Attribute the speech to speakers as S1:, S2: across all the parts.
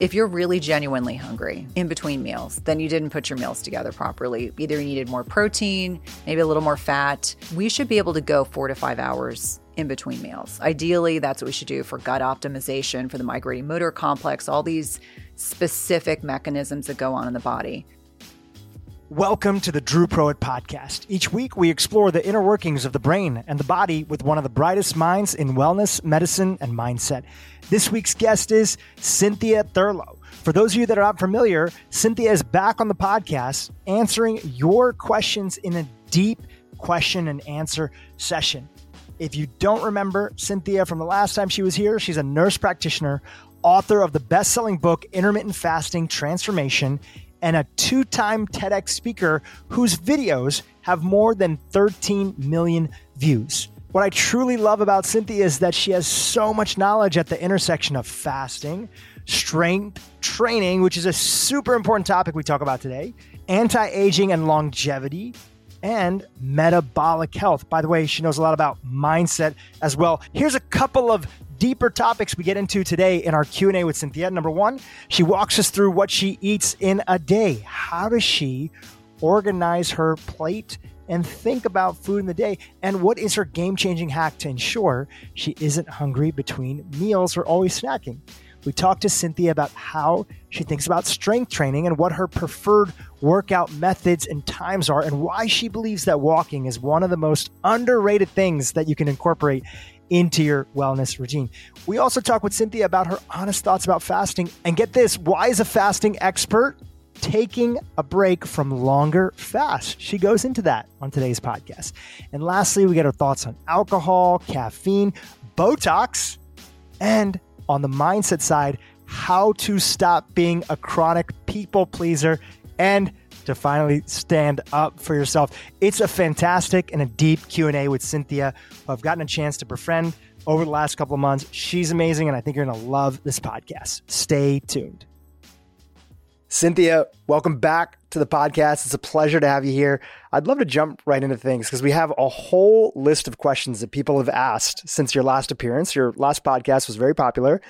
S1: If you're really genuinely hungry in between meals, then you didn't put your meals together properly. Either you needed more protein, maybe a little more fat. We should be able to go four to five hours in between meals. Ideally, that's what we should do for gut optimization, for the migrating motor complex, all these specific mechanisms that go on in the body.
S2: Welcome to the Dhru Purohit podcast. Each week, we explore the inner workings of the brain and the body with one of the brightest minds in wellness, medicine, and mindset. This week's guest is Cynthia Thurlow. For those of you that are not familiar, Cynthia is back on the podcast answering your questions in a deep question and answer session. If you don't remember Cynthia from the last time she was here, she's a nurse practitioner, author of the best selling book, Intermittent Fasting Transformation, and a two time TEDx speaker whose videos have more than 13 million views. What I truly love about Cynthia is that she has so much knowledge at the intersection of fasting, strength training, which is a super important topic we talk about today, anti aging and longevity, and metabolic health. By the way, she knows a lot about mindset as well. Here's a couple of deeper topics we get into today in our Q&A with Cynthia. Number 1, she walks us through what she eats in a day. How does she organize her plate and think about food in the day and what is her game-changing hack to ensure she isn't hungry between meals or always snacking. We talked to Cynthia about how she thinks about strength training and what her preferred workout methods and times are, and why she believes that walking is one of the most underrated things that you can incorporate into your wellness routine. We also talk with Cynthia about her honest thoughts about fasting. And get this why is a fasting expert taking a break from longer fasts. She goes into that on today's podcast. And lastly, we get her thoughts on alcohol, caffeine, Botox, and on the mindset side, how to stop being a chronic people pleaser and to finally stand up for yourself. It's a fantastic and a deep Q&A with Cynthia, who I've gotten a chance to befriend over the last couple of months. She's amazing, and I think you're going to love this podcast. Stay tuned. Cynthia, welcome back to the podcast. It's a pleasure to have you here. I'd love to jump right into things because we have a whole list of questions that people have asked since your last appearance. Your last podcast was very popular.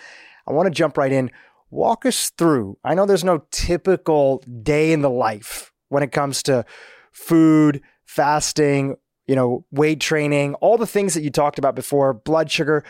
S2: I want to jump right in. Walk us through. I know there's no typical day in the life when it comes to food, fasting, you know, weight training, all the things that you talked about before, blood sugar,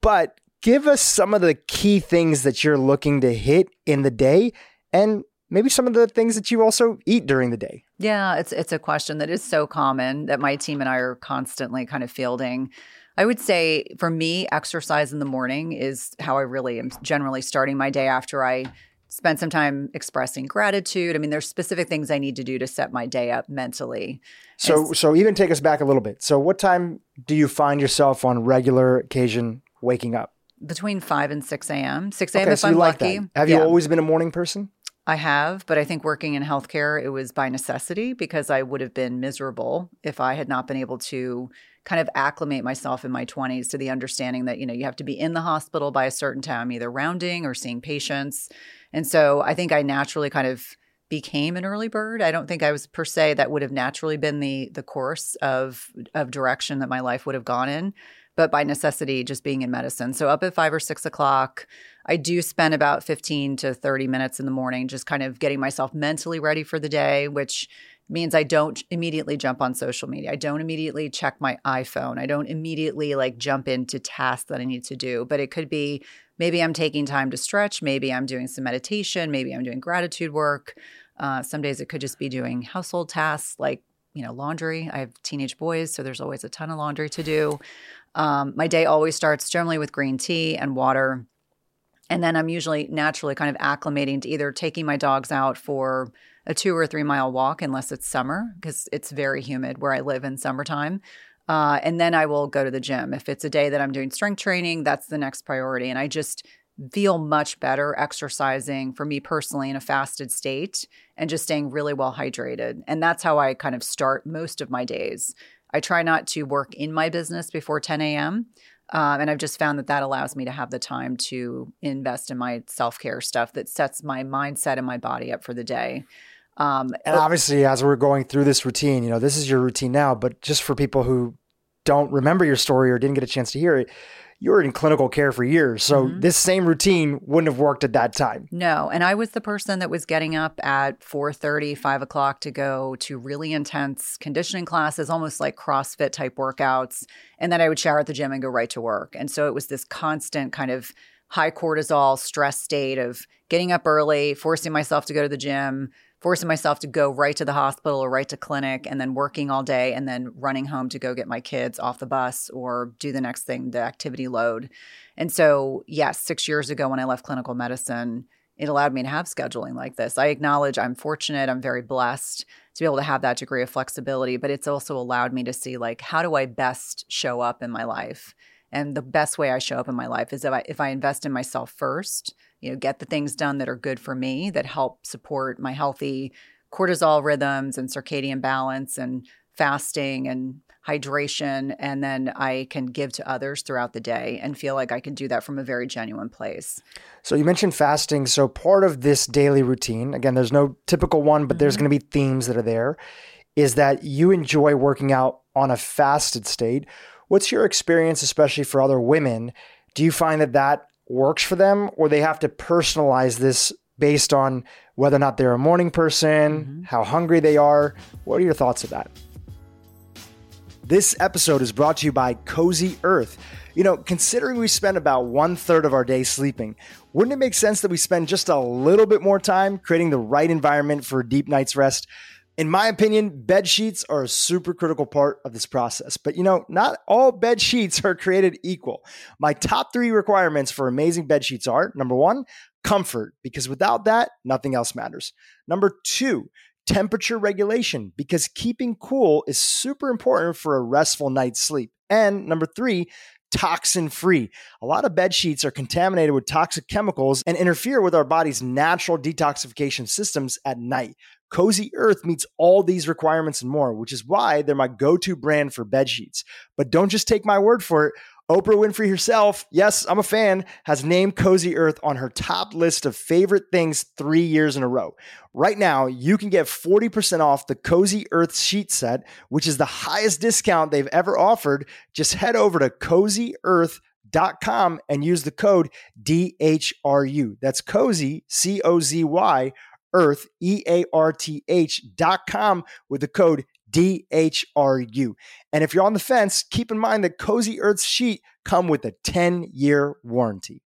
S2: but give us some of the key things that you're looking to hit in the day and maybe some of the things that you also eat during the day.
S1: Yeah, it's it's a question that is so common that my team and I are constantly kind of fielding. I would say for me, exercise in the morning is how I really am generally starting my day after I spend some time expressing gratitude. I mean, there's specific things I need to do to set my day up mentally.
S2: So, so even take us back a little bit. So, what time do you find yourself on regular occasion waking up?
S1: Between five and six a.m. Six a.m. Okay, if so I'm lucky.
S2: That. Have yeah. you always been a morning person?
S1: I have, but I think working in healthcare, it was by necessity because I would have been miserable if I had not been able to kind of acclimate myself in my 20s to the understanding that, you know, you have to be in the hospital by a certain time, either rounding or seeing patients. And so I think I naturally kind of became an early bird. I don't think I was per se that would have naturally been the the course of of direction that my life would have gone in but by necessity, just being in medicine. So up at five or six o'clock, I do spend about 15 to 30 minutes in the morning just kind of getting myself mentally ready for the day, which means I don't immediately jump on social media. I don't immediately check my iPhone. I don't immediately like jump into tasks that I need to do. But it could be maybe I'm taking time to stretch, maybe I'm doing some meditation, maybe I'm doing gratitude work. Uh, some days it could just be doing household tasks like you know laundry. I have teenage boys, so there's always a ton of laundry to do. Um, my day always starts generally with green tea and water. And then I'm usually naturally kind of acclimating to either taking my dogs out for a two or three mile walk, unless it's summer, because it's very humid where I live in summertime. Uh, and then I will go to the gym. If it's a day that I'm doing strength training, that's the next priority. And I just feel much better exercising for me personally in a fasted state and just staying really well hydrated. And that's how I kind of start most of my days. I try not to work in my business before 10 a.m. Um, and I've just found that that allows me to have the time to invest in my self care stuff that sets my mindset and my body up for the day.
S2: Um, and obviously, as we're going through this routine, you know, this is your routine now, but just for people who don't remember your story or didn't get a chance to hear it, you were in clinical care for years. So mm-hmm. this same routine wouldn't have worked at that time.
S1: No. And I was the person that was getting up at 4 30, 5 o'clock to go to really intense conditioning classes, almost like CrossFit type workouts. And then I would shower at the gym and go right to work. And so it was this constant kind of high cortisol stress state of getting up early, forcing myself to go to the gym, forcing myself to go right to the hospital or right to clinic and then working all day and then running home to go get my kids off the bus or do the next thing, the activity load. And so, yes, six years ago when I left clinical medicine, it allowed me to have scheduling like this. I acknowledge I'm fortunate, I'm very blessed to be able to have that degree of flexibility, but it's also allowed me to see like how do I best show up in my life? And the best way I show up in my life is if I if I invest in myself first you know get the things done that are good for me that help support my healthy cortisol rhythms and circadian balance and fasting and hydration and then I can give to others throughout the day and feel like I can do that from a very genuine place.
S2: So you mentioned fasting so part of this daily routine again there's no typical one but mm-hmm. there's going to be themes that are there is that you enjoy working out on a fasted state. What's your experience especially for other women? Do you find that that works for them or they have to personalize this based on whether or not they're a morning person, mm-hmm. how hungry they are. What are your thoughts of that? This episode is brought to you by Cozy Earth. You know, considering we spend about one third of our day sleeping, wouldn't it make sense that we spend just a little bit more time creating the right environment for a deep night's rest? In my opinion, bed sheets are a super critical part of this process. But you know, not all bed sheets are created equal. My top three requirements for amazing bed sheets are number one, comfort, because without that, nothing else matters. Number two, temperature regulation, because keeping cool is super important for a restful night's sleep. And number three, toxin free. A lot of bed sheets are contaminated with toxic chemicals and interfere with our body's natural detoxification systems at night. Cozy Earth meets all these requirements and more, which is why they're my go to brand for bed sheets. But don't just take my word for it. Oprah Winfrey herself, yes, I'm a fan, has named Cozy Earth on her top list of favorite things three years in a row. Right now, you can get 40% off the Cozy Earth sheet set, which is the highest discount they've ever offered. Just head over to cozyearth.com and use the code DHRU. That's cozy, C O Z Y earth, E A R T H dot com with the code DHRU. And if you're on the fence, keep in mind that Cozy Earth's sheet come with a 10 year warranty.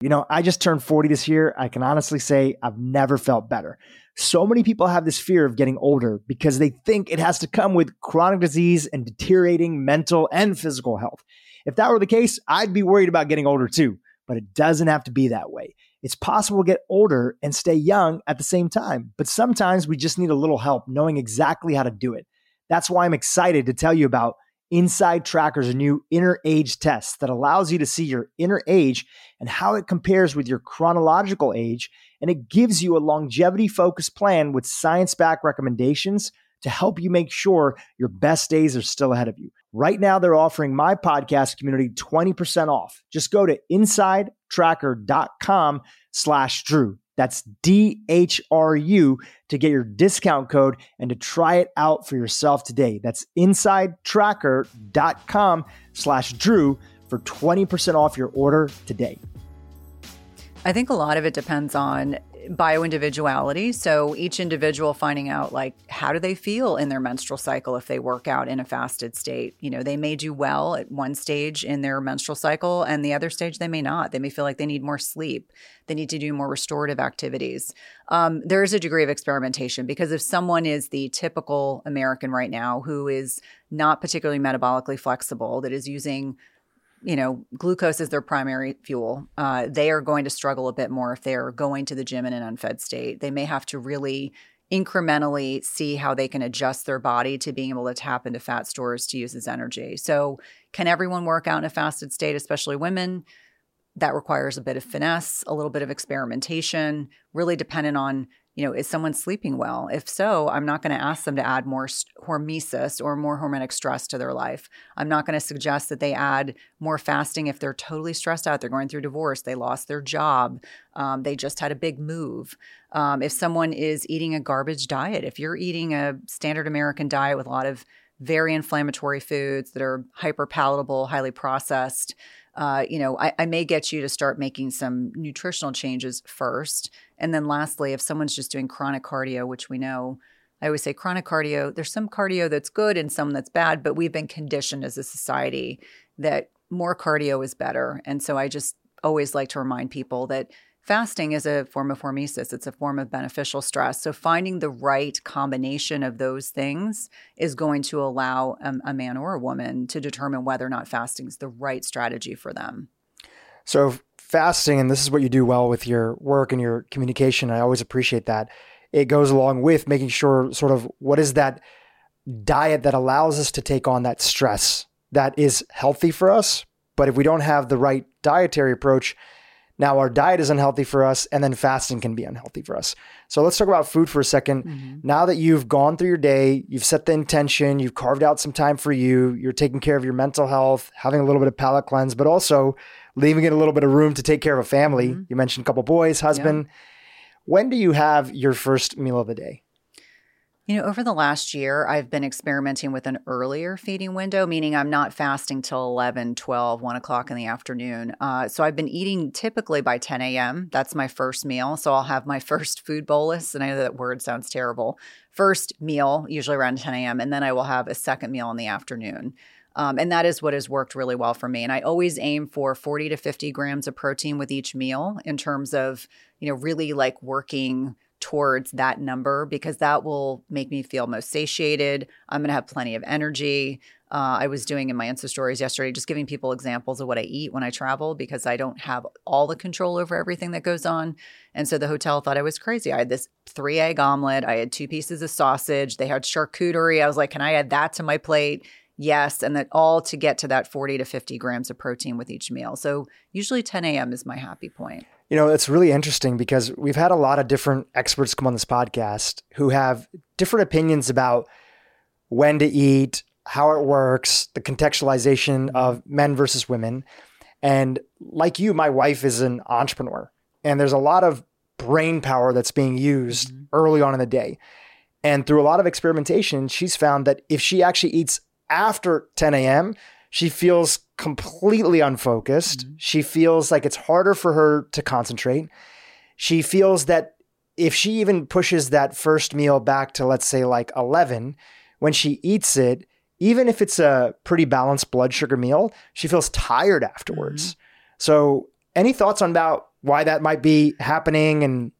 S2: You know, I just turned 40 this year. I can honestly say I've never felt better. So many people have this fear of getting older because they think it has to come with chronic disease and deteriorating mental and physical health. If that were the case, I'd be worried about getting older too, but it doesn't have to be that way. It's possible to get older and stay young at the same time, but sometimes we just need a little help knowing exactly how to do it. That's why I'm excited to tell you about InsideTracker's new inner age test that allows you to see your inner age and how it compares with your chronological age. And it gives you a longevity focused plan with science backed recommendations to help you make sure your best days are still ahead of you. Right now, they're offering my podcast community 20% off. Just go to insidetracker.com slash Dhru. That's D-H-R-U to get your discount code and to try it out for yourself today. That's insidetracker.com slash Dhru for 20% off your order today.
S1: I think a lot of it depends on bio individuality. So each individual finding out like how do they feel in their menstrual cycle if they work out in a fasted state. You know, they may do well at one stage in their menstrual cycle and the other stage they may not. They may feel like they need more sleep. They need to do more restorative activities. Um, there is a degree of experimentation because if someone is the typical American right now who is not particularly metabolically flexible, that is using you know, glucose is their primary fuel. Uh, they are going to struggle a bit more if they're going to the gym in an unfed state. They may have to really incrementally see how they can adjust their body to being able to tap into fat stores to use as energy. So, can everyone work out in a fasted state, especially women? That requires a bit of finesse, a little bit of experimentation, really dependent on you know, is someone sleeping well? If so, I'm not going to ask them to add more hormesis or more hormetic stress to their life. I'm not going to suggest that they add more fasting if they're totally stressed out. They're going through divorce, they lost their job, um, they just had a big move. Um, if someone is eating a garbage diet, if you're eating a standard American diet with a lot of very inflammatory foods that are hyper palatable, highly processed. Uh, you know, I, I may get you to start making some nutritional changes first. And then lastly, if someone's just doing chronic cardio, which we know I always say chronic cardio, there's some cardio that's good and some that's bad, but we've been conditioned as a society that more cardio is better. And so I just always like to remind people that fasting is a form of hormesis, it's a form of beneficial stress. So finding the right combination of those things is going to allow a, a man or a woman to determine whether or not fasting is the right strategy for them.
S2: So fasting, and this is what you do well with your work and your communication. I always appreciate that it goes along with making sure sort of what is that diet that allows us to take on that stress that is healthy for us. But if we don't have the right dietary approach, now our diet is unhealthy for us, and then fasting can be unhealthy for us. So let's talk about food for a 2nd mm-hmm. Now that you've gone through your day, you've set the intention, you've carved out some time for you, you're taking care of your mental health, having a little bit of palate cleanse, but also leaving it a little bit of room to take care of a family. Mm-hmm. You mentioned a couple boys, husband. Yeah when do you have your first meal of the day?
S1: You know, over the last year, I've been experimenting with an earlier feeding window, meaning I'm not fasting till 11, 12, 1 o'clock in the afternoon. Uh, so I've been eating typically by 10 a.m. That's my first meal. So I'll have my first food bolus. And I know that word sounds terrible. First meal, usually around 10 a.m. And then I will have a second meal in the afternoon. Um, and that is what has worked really well for me. And I always aim for 40 to 50 grams of protein with each meal in terms of, you know, really like working towards that number because that will make me feel most satiated. I'm going to have plenty of energy. Uh, I was doing in my Insta stories yesterday, just giving people examples of what I eat when I travel because I don't have all the control over everything that goes on. And so the hotel thought I was crazy. I had this three egg omelet, I had two pieces of sausage, they had charcuterie. I was like, can I add that to my plate? Yes, and that all to get to that 40 to 50 grams of protein with each meal. So usually 10 a.m. is my happy point.
S2: You know, it's really interesting because we've had a lot of different experts come on this podcast who have different opinions about when to eat, how it works, the contextualization mm-hmm. of men versus women. And like you, my wife is an entrepreneur, and there's a lot of brain power that's being used mm-hmm. early on in the day. And through a lot of experimentation, she's found that if she actually eats after 10 a.m., she feels completely unfocused. Mm-hmm. She feels like it's harder for her to concentrate. She feels that if she even pushes that first meal back to, let's say, like 11, when she eats it, even if it's a pretty balanced blood sugar meal, she feels tired afterwards. Mm-hmm. So, any thoughts on about why that might be happening and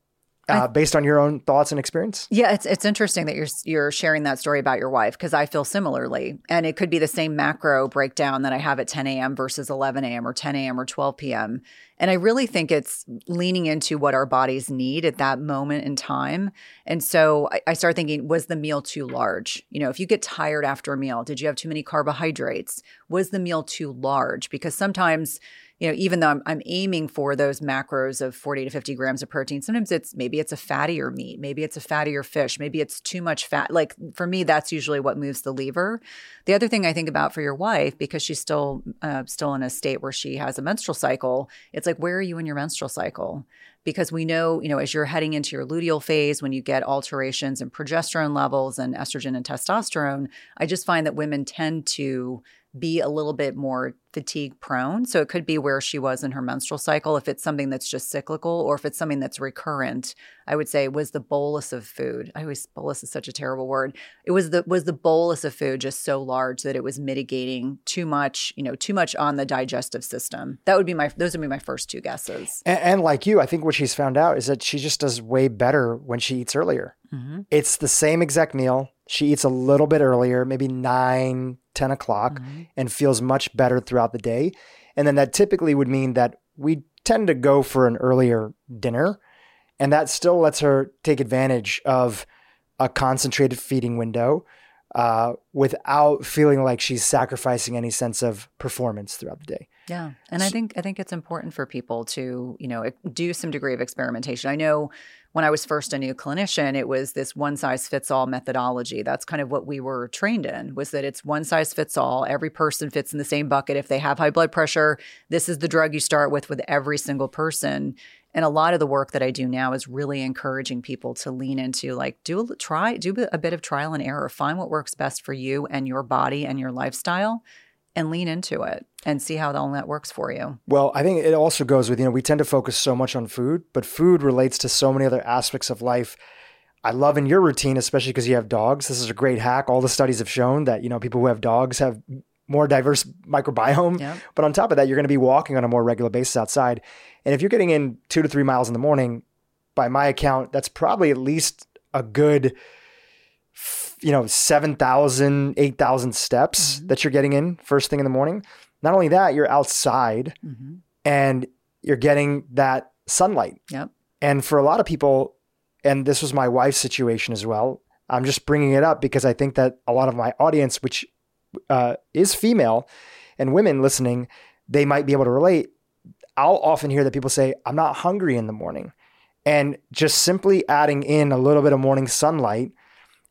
S2: uh, based on your own thoughts and experience?
S1: Yeah, it's it's interesting that you're you're sharing that story about your wife because I feel similarly, and it could be the same macro breakdown that I have at 10 a.m. versus 11 a.m. or 10 a.m. or 12 p.m. And I really think it's leaning into what our bodies need at that moment in time. And so I, I started thinking, was the meal too large? You know, if you get tired after a meal, did you have too many carbohydrates? Was the meal too large? Because sometimes you know, even though I'm, I'm, aiming for those macros of 40 to 50 grams of protein, sometimes it's maybe it's a fattier meat, maybe it's a fattier fish, maybe it's too much fat. Like for me, that's usually what moves the lever. The other thing I think about for your wife, because she's still uh, still in a state where she has a menstrual cycle, it's like where are you in your menstrual cycle? Because we know, you know, as you're heading into your luteal phase, when you get alterations in progesterone levels and estrogen and testosterone, I just find that women tend to be a little bit more fatigue prone. So it could be where she was in her menstrual cycle. If it's something that's just cyclical or if it's something that's recurrent, I would say was the bolus of food. I always bolus is such a terrible word. It was the was the bolus of food just so large that it was mitigating too much, you know, too much on the digestive system. That would be my those would be my first two guesses.
S2: And, and like you, I think what she's found out is that she just does way better when she eats earlier. Mm-hmm. It's the same exact meal. She eats a little bit earlier, maybe nine, 10 o'clock, mm-hmm. and feels much better throughout the day. And then that typically would mean that we tend to go for an earlier dinner. And that still lets her take advantage of a concentrated feeding window uh, without feeling like she's sacrificing any sense of performance throughout the day.
S1: Yeah, and I think I think it's important for people to you know do some degree of experimentation. I know when I was first a new clinician, it was this one size fits all methodology. That's kind of what we were trained in was that it's one size fits all. Every person fits in the same bucket. If they have high blood pressure, this is the drug you start with with every single person. And a lot of the work that I do now is really encouraging people to lean into like do a try do a bit of trial and error, find what works best for you and your body and your lifestyle and lean into it and see how all that works for you.
S2: Well, I think it also goes with, you know, we tend to focus so much on food, but food relates to so many other aspects of life. I love in your routine, especially because you have dogs. This is a great hack. All the studies have shown that, you know, people who have dogs have more diverse microbiome. Yep. But on top of that, you're going to be walking on a more regular basis outside. And if you're getting in two to three miles in the morning, by my account, that's probably at least a good, you know, 7,000, 8,000 steps mm-hmm. that you're getting in first thing in the morning. Not only that, you're outside mm-hmm. and you're getting that sunlight.
S1: Yep.
S2: And for a lot of people, and this was my wife's situation as well. I'm just bringing it up because I think that a lot of my audience, which uh, is female and women listening, they might be able to relate. I'll often hear that people say, I'm not hungry in the morning. And just simply adding in a little bit of morning sunlight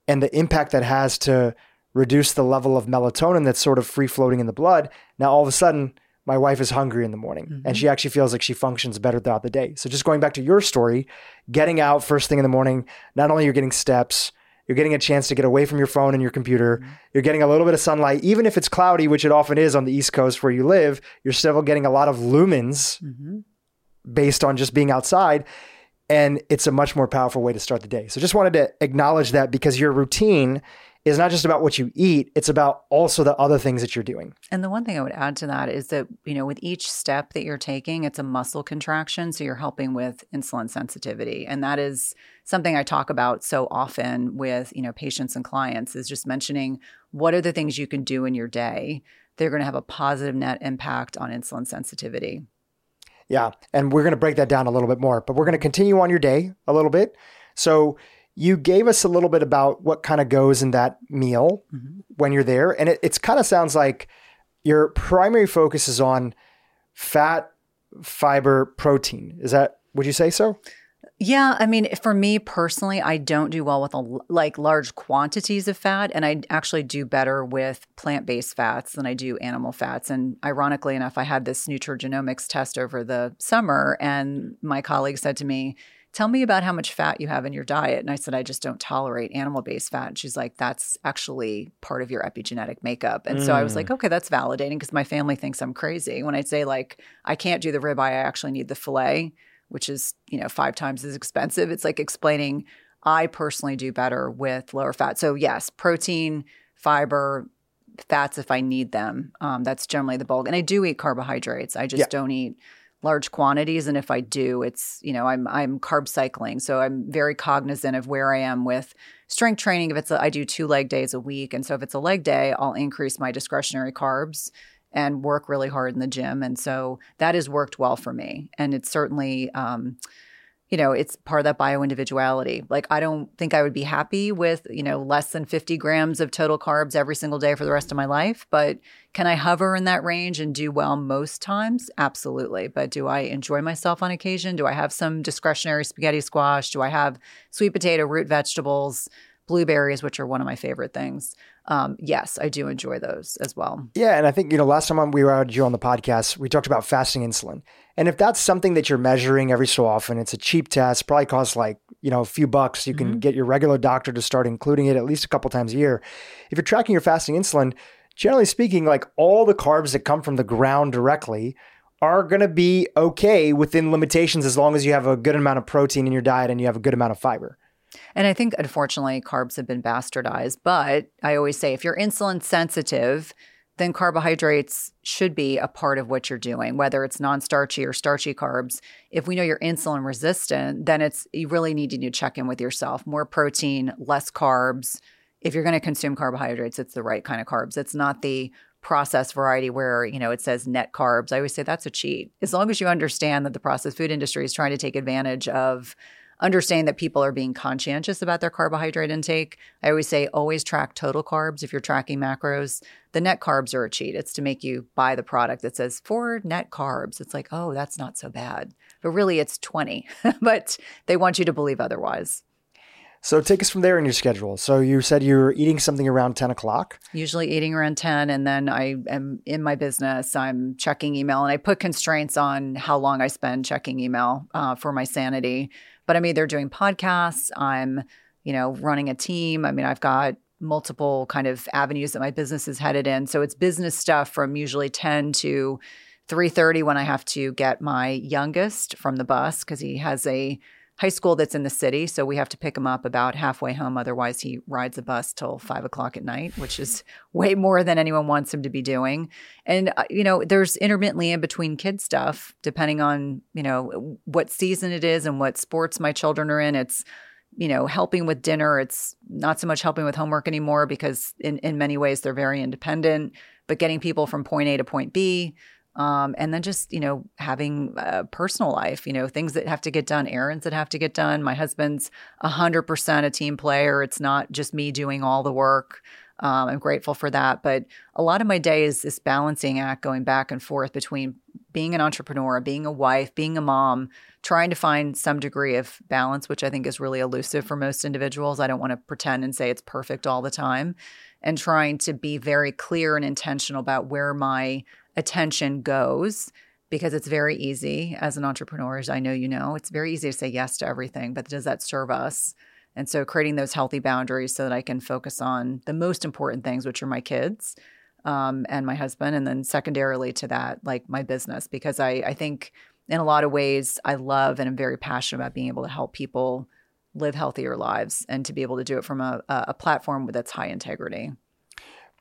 S2: and the impact that has to reduce the level of melatonin that's sort of free floating in the blood. Now, all of a sudden, my wife is hungry in the morning mm-hmm. and she actually feels like she functions better throughout the day. So, just going back to your story, getting out first thing in the morning, not only you're getting steps, you're getting a chance to get away from your phone and your computer. Mm-hmm. You're getting a little bit of sunlight, even if it's cloudy, which it often is on the East Coast where you live. You're still getting a lot of lumens mm-hmm. based on just being outside. And it's a much more powerful way to start the day. So just wanted to acknowledge that because your routine is not just about what you eat, it's about also the other things that you're doing.
S1: And the one thing I would add to that is that, you know, with each step that you're taking, it's a muscle contraction. So you're helping with insulin sensitivity. And that is something I talk about so often with, you know, patients and clients is just mentioning what are the things you can do in your day. They're going to have a positive net impact on insulin sensitivity.
S2: Yeah. And we're going to break that down a little bit more, but we're going to continue on your day a little bit. So you gave us a little bit about what kind of goes in that meal mm-hmm. when you're there. And it it's kind of sounds like your primary focus is on fat, fiber, protein. Is that, would you say so?
S1: Yeah, I mean, for me personally, I don't do well with a, like large quantities of fat, and I actually do better with plant-based fats than I do animal fats. And ironically enough, I had this nutrigenomics test over the summer, and my colleague said to me, tell me about how much fat you have in your diet. And I said, I just don't tolerate animal based fat. And she's like, that's actually part of your epigenetic makeup. And mm. so I was like, mm. okay, that's validating because my family thinks I'm crazy. When I say, like, I can't do the ribeye, I actually need the filet, which is, you know, five times as expensive. It's like explaining I personally do better with lower fat. So, yes, protein, fiber, fats if I need them. Um, that's generally the bulk. And I do eat carbohydrates. I just yeah. don't eat large quantities and if I do it's you know I'm I'm carb cycling so I'm very cognizant of where I am with strength training if it's a, I do two leg days a week and so if it's a leg day I'll increase my discretionary carbs and work really hard in the gym and so that has worked well for me and it's certainly um, you know, it's part of that bio individuality. Like, I don't think I would be happy with, you know, less than 50 grams of total carbs every single day for the rest of my life. But can I hover in that range and do well most times? Absolutely. But do I enjoy myself on occasion? Do I have some discretionary spaghetti squash? Do I have sweet potato, root vegetables? Blueberries, which are one of my favorite things. Um, yes, I do enjoy those as well.
S2: Yeah, and I think you know last time we had you on the podcast, we talked about fasting insulin, and if that's something that you're measuring every so often, it's a cheap test, probably costs like you know a few bucks. You can mm-hmm. get your regular doctor to start including it at least a couple times a year. If you're tracking your fasting insulin, generally speaking, like all the carbs that come from the ground directly are going to be okay within limitations as long as you have a good amount of protein in your diet and you have a good amount of fiber.
S1: And I think, unfortunately, carbs have been bastardized. But I always say if you're insulin sensitive, then carbohydrates should be a part of what you're doing, whether it's non starchy or starchy carbs. If we know you're insulin resistant, then it's you really need to check in with yourself. More protein, less carbs. If you're going to consume carbohydrates, it's the right kind of carbs. It's not the processed variety where you know it says net carbs i always say that's a cheat as long as you understand that the processed food industry is trying to take advantage of understanding that people are being conscientious about their carbohydrate intake. I always say always track total carbs if you're tracking macros. The net carbs are a cheat. It's to make you buy the product that says four net carbs. It's like, oh, that's not so bad. But really it's 20. but they want you to believe otherwise.
S2: So take us from there in your schedule. So you said you're eating something around 10 o'clock.
S1: Usually eating around 10. And then I am in my business. I'm checking email and I put constraints on how long I spend checking email uh, for my sanity. But I'm either doing podcasts, I'm, you know, running a team. I mean, I've got multiple kind of avenues that my business is headed in. So it's business stuff from usually 10 to 3:30 when I have to get my youngest from the bus because he has a high school that's in the city. So we have to pick him up about halfway home. Otherwise, he rides a bus till five o'clock at night, which is way more than anyone wants him to be doing. And, uh, you know, there's intermittently in between kid stuff, depending on, you know, what season it is and what sports my children are in. It's, you know, helping with dinner. It's not so much helping with homework anymore because in, in many ways they're very independent, but getting people from point A to point B, um, and then just, you know, having a personal life, you know, things that have to get done, errands that have to get done. My husband's 100% a team player. It's not just me doing all the work. Um, I'm grateful for that. But a lot of my day is this balancing act going back and forth between being an entrepreneur, being a wife, being a mom, trying to find some degree of balance, which I think is really elusive for most individuals. I don't want to pretend and say it's perfect all the time. And trying to be very clear and intentional about where my attention goes because it's very easy as an entrepreneur, as I know you know, it's very easy to say yes to everything, but does that serve us? And so creating those healthy boundaries so that I can focus on the most important things, which are my kids um, and my husband. And then secondarily to that, like my business, because I, I think in a lot of ways, I love and I'm very passionate about being able to help people live healthier lives and to be able to do it from a, a platform that's high integrity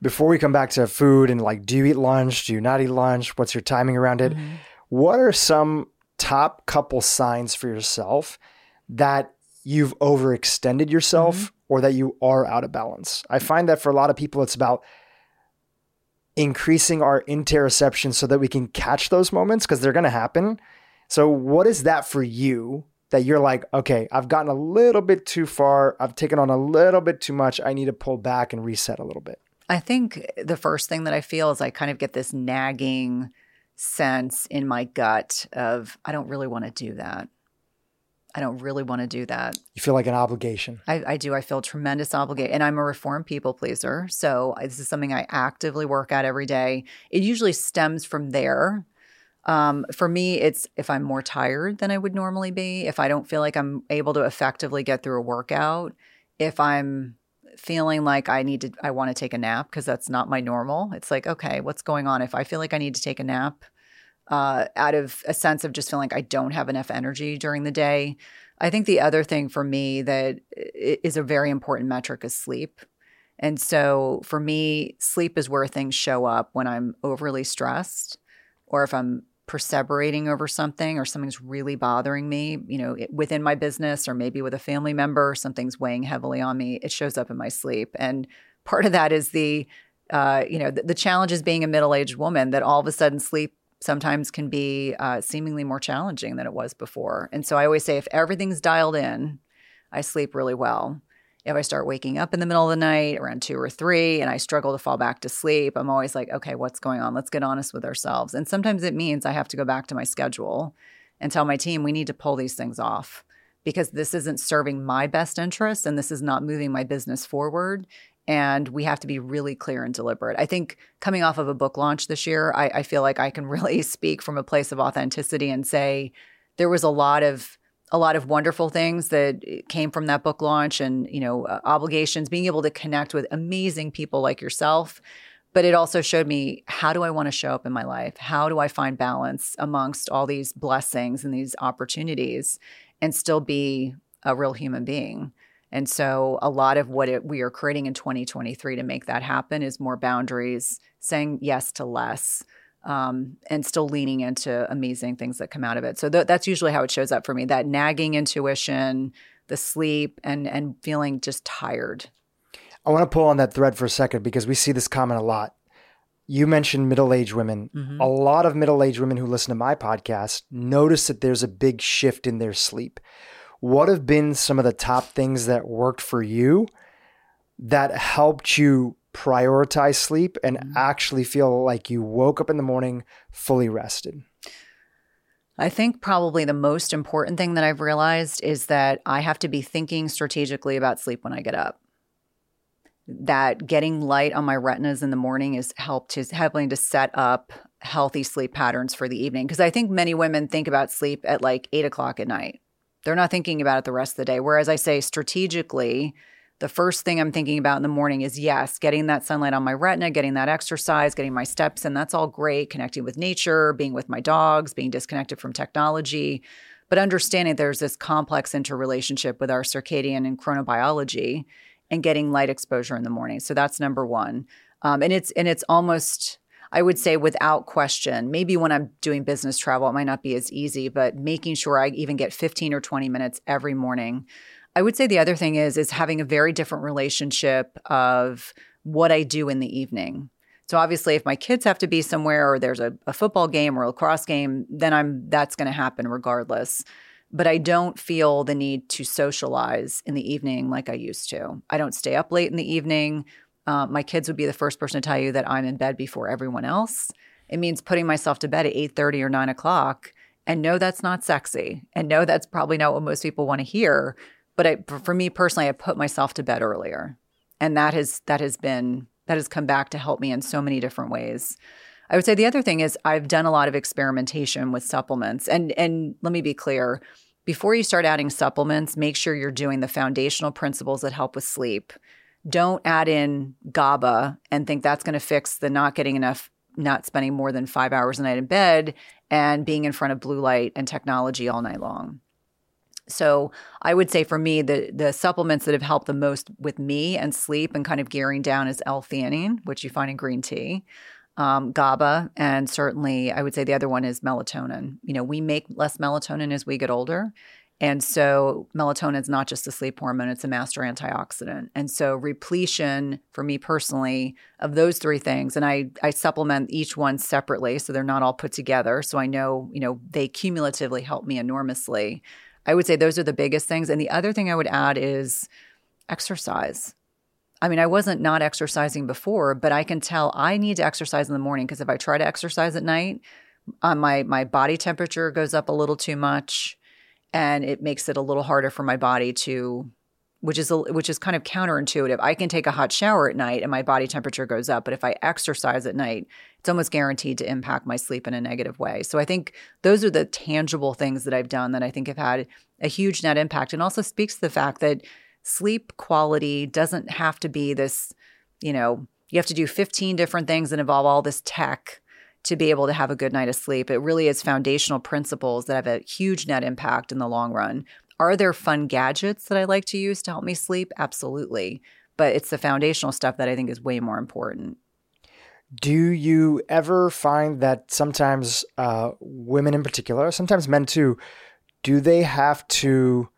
S2: before we come back to food and like, do you eat lunch? Do you not eat lunch? What's your timing around it? Mm-hmm. What are some top couple signs for yourself that you've overextended yourself mm-hmm. or that you are out of balance? I find that for a lot of people, it's about increasing our interoception so that we can catch those moments because they're going to happen. So, what is that for you that you're like, okay, I've gotten a little bit too far. I've taken on a little bit too much. I need to pull back and reset a little bit?
S1: I think the first thing that I feel is I kind of get this nagging sense in my gut of I don't really want to do that. I don't really want to do that.
S2: You feel like an obligation.
S1: I, I do. I feel tremendous obligation, and I'm a reformed people pleaser. So this is something I actively work at every day. It usually stems from there. Um, for me, it's if I'm more tired than I would normally be, if I don't feel like I'm able to effectively get through a workout, if I'm feeling like I need to, I want to take a nap because that's not my normal. It's like, okay, what's going on? If I feel like I need to take a nap uh, out of a sense of just feeling like I don't have enough energy during the day, I think the other thing for me that is a very important metric is sleep. And so for me, sleep is where things show up when I'm overly stressed or if I'm perseverating over something or something's really bothering me, you know, within my business or maybe with a family member, something's weighing heavily on me, it shows up in my sleep. And part of that is the, uh, you know, the, the challenge is being a middle aged woman that all of a sudden sleep sometimes can be uh, seemingly more challenging than it was before. And so I always say if everything's dialed in, I sleep really well if I start waking up in the middle of the night around two or three and I struggle to fall back to sleep, I'm always like, okay, what's going on? Let's get honest with ourselves. And sometimes it means I have to go back to my schedule and tell my team we need to pull these things off because this isn't serving my best interests and this is not moving my business forward. And we have to be really clear and deliberate. I think coming off of a book launch this year, I, I feel like I can really speak from a place of authenticity and say there was a lot of a lot of wonderful things that came from that book launch and you know uh, obligations being able to connect with amazing people like yourself. But it also showed me how do i want to show up in my life? How do i find balance amongst all these blessings and these opportunities and still be a real human being? And so a lot of what it, we are creating in 2023 to make that happen is more boundaries saying yes to less um, and still leaning into amazing things that come out of it. So th- that's usually how it shows up for me: that nagging intuition, the sleep, and and feeling just tired.
S2: I want to pull on that thread for a second because we see this comment a lot. You mentioned middle-aged women. Mm-hmm. A lot of middle-aged women who listen to my podcast notice that there's a big shift in their sleep. What have been some of the top things that worked for you that helped you prioritize sleep and mm-hmm. actually feel like you woke up in the morning fully rested?
S1: I think probably the most important thing that I've realized is that I have to be thinking strategically about sleep when I get up. That getting light on my retinas in the morning is helped to helping to set up healthy sleep patterns for the evening. Because I think many women think about sleep at like eight o'clock at night. They're not thinking about it the rest of the day. Whereas I say strategically, the first thing I'm thinking about in the morning is yes, getting that sunlight on my retina, getting that exercise, getting my steps in. That's all great. Connecting with nature, being with my dogs, being disconnected from technology. But understanding there's this complex interrelationship with our circadian and chronobiology and getting light exposure in the morning. So that's number one. Um, and it's and it's almost I would say without question, maybe when I'm doing business travel, it might not be as easy, but making sure I even get 15 or 20 minutes every morning. I would say the other thing is is having a very different relationship of what I do in the evening. So obviously if my kids have to be somewhere or there's a, a football game or a lacrosse game, then I'm that's gonna happen regardless. But I don't feel the need to socialize in the evening like I used to. I don't stay up late in the evening. Uh, my kids would be the first person to tell you that I'm in bed before everyone else. It means putting myself to bed at 8:30 or 9 o'clock. And no, that's not sexy. And no, that's probably not what most people want to hear. But I, for me personally, I put myself to bed earlier, and that has that has been that has come back to help me in so many different ways. I would say the other thing is I've done a lot of experimentation with supplements, and and let me be clear. Before you start adding supplements, make sure you're doing the foundational principles that help with sleep don't add in GABA and think that's going to fix the not getting enough, not spending more than five hours a night in bed and being in front of blue light and technology all night long. So I would say for me, the the supplements that have helped the most with me and sleep and kind of gearing down is L-theanine, which you find in green tea, um, GABA, and certainly I would say the other one is melatonin. You know, we make less melatonin as we get older, and so melatonin is not just a sleep hormone, it's a master antioxidant. And so repletion for me personally of those three things, and I, I supplement each one separately so they're not all put together. So I know, you know, they cumulatively help me enormously. I would say those are the biggest things. And the other thing I would add is exercise. I mean, I wasn't not exercising before, but I can tell I need to exercise in the morning because if I try to exercise at night, uh, my my body temperature goes up a little too much and it makes it a little harder for my body to which is a, which is kind of counterintuitive. I can take a hot shower at night and my body temperature goes up, but if I exercise at night, it's almost guaranteed to impact my sleep in a negative way. So I think those are the tangible things that I've done that I think have had a huge net impact and also speaks to the fact that sleep quality doesn't have to be this, you know, you have to do 15 different things and involve all this tech to be able to have a good night of sleep. It really is foundational principles that have a huge net impact in the long run. Are there fun gadgets that I like to use to help me sleep? Absolutely. But it's the foundational stuff that I think is way more important.
S2: Do you ever find that sometimes uh, women in particular, sometimes men too, do they have to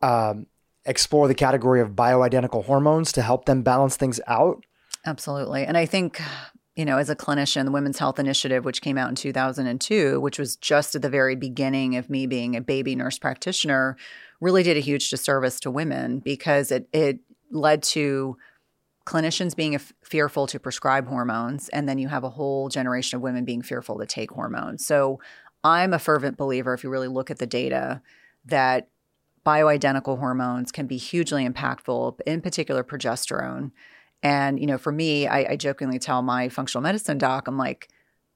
S2: um, explore the category of bioidentical hormones to help them balance things out?
S1: Absolutely. And I think you know, as a clinician, the Women's Health Initiative, which came out in 2002, which was just at the very beginning of me being a baby nurse practitioner, really did a huge disservice to women because it it led to clinicians being f- fearful to prescribe hormones, and then you have a whole generation of women being fearful to take hormones. So I'm a fervent believer, if you really look at the data, that bioidentical hormones can be hugely impactful, in particular progesterone and, you know, for me, I, I jokingly tell my functional medicine doc, I'm like,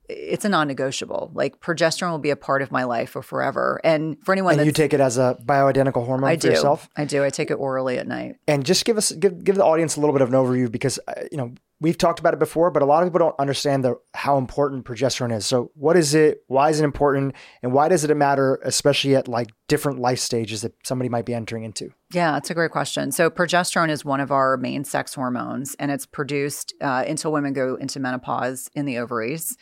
S1: it's a non-negotiable. Like progesterone will be a part of my life for forever. And for anyone,
S2: and you take it as a bioidentical hormone
S1: I
S2: for
S1: do.
S2: yourself.
S1: I do. I take it orally at night.
S2: And just give us give give the audience a little bit of an overview because uh, you know we've talked about it before, but a lot of people don't understand the how important progesterone is. So, what is it? Why is it important? And why does it matter, especially at like different life stages that somebody might be entering into?
S1: Yeah, that's a great question. So, progesterone is one of our main sex hormones, and it's produced uh, until women go into menopause in the ovaries.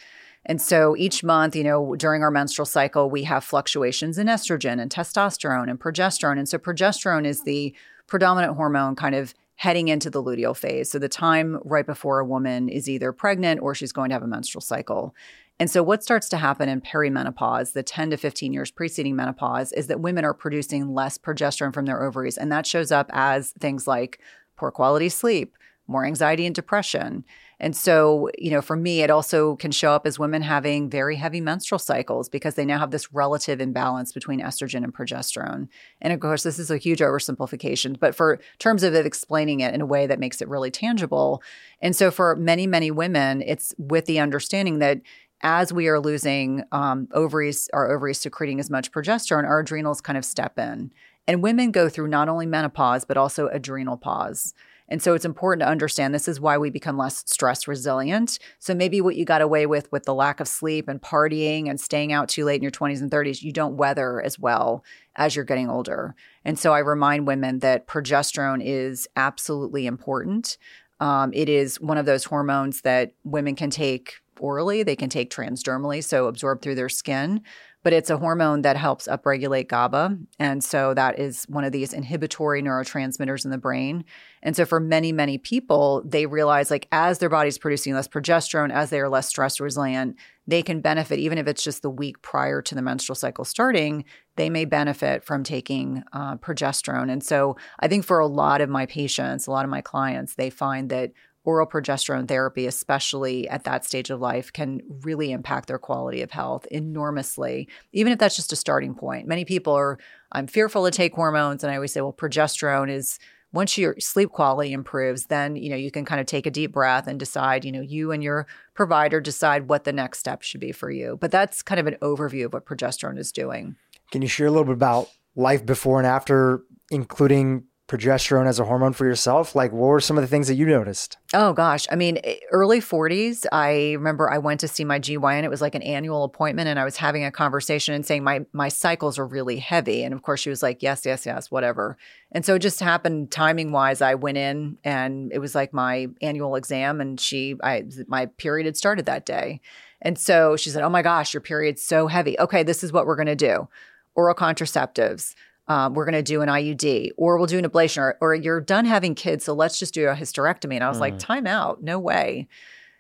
S1: And so each month, you know, during our menstrual cycle, we have fluctuations in estrogen and testosterone and progesterone. And so progesterone is the predominant hormone kind of heading into the luteal phase. So the time right before a woman is either pregnant or she's going to have a menstrual cycle. And so what starts to happen in perimenopause, the 10 to 15 years preceding menopause, is that women are producing less progesterone from their ovaries. And that shows up as things like poor quality sleep, more anxiety and depression. And so, you know, for me, it also can show up as women having very heavy menstrual cycles because they now have this relative imbalance between estrogen and progesterone. And of course, this is a huge oversimplification, but for terms of it explaining it in a way that makes it really tangible. And so for many, many women, it's with the understanding that as we are losing um, ovaries, our ovaries secreting as much progesterone, our adrenals kind of step in. And women go through not only menopause, but also adrenal pause. And so it's important to understand this is why we become less stress resilient. So maybe what you got away with with the lack of sleep and partying and staying out too late in your 20s and 30s, you don't weather as well as you're getting older. And so I remind women that progesterone is absolutely important. Um, it is one of those hormones that women can take orally, they can take transdermally, so absorbed through their skin but it's a hormone that helps upregulate GABA. And so that is one of these inhibitory neurotransmitters in the brain. And so for many, many people, they realize like as their body's producing less progesterone, as they are less stress resilient, they can benefit, even if it's just the week prior to the menstrual cycle starting, they may benefit from taking uh, progesterone. And so I think for a lot of my patients, a lot of my clients, they find that oral progesterone therapy, especially at that stage of life, can really impact their quality of health enormously, even if that's just a starting point. Many people are, I'm fearful to take hormones. And I always say, well, progesterone is once your sleep quality improves, then you know you can kind of take a deep breath and decide, you know, you and your provider decide what the next step should be for you. But that's kind of an overview of what progesterone is doing.
S2: Can you share a little bit about life before and after, including progesterone as a hormone for yourself? Like, what were some of the things that you noticed?
S1: Oh, gosh. I mean, eh, early 40s, I remember I went to see my GYN. It was like an annual appointment, and I was having a conversation and saying, my, my cycles are really heavy. And of course, she was like, yes, yes, yes, whatever. And so it just happened timing wise. I went in and it was like my annual exam, and she, I, my period had started that day. And so she said, Oh my gosh, your period's so heavy. Okay, this is what we're going to do oral contraceptives um, we're going to do an IUD or we'll do an ablation or, or, you're done having kids. So let's just do a hysterectomy. And I was mm. like, time out. No way.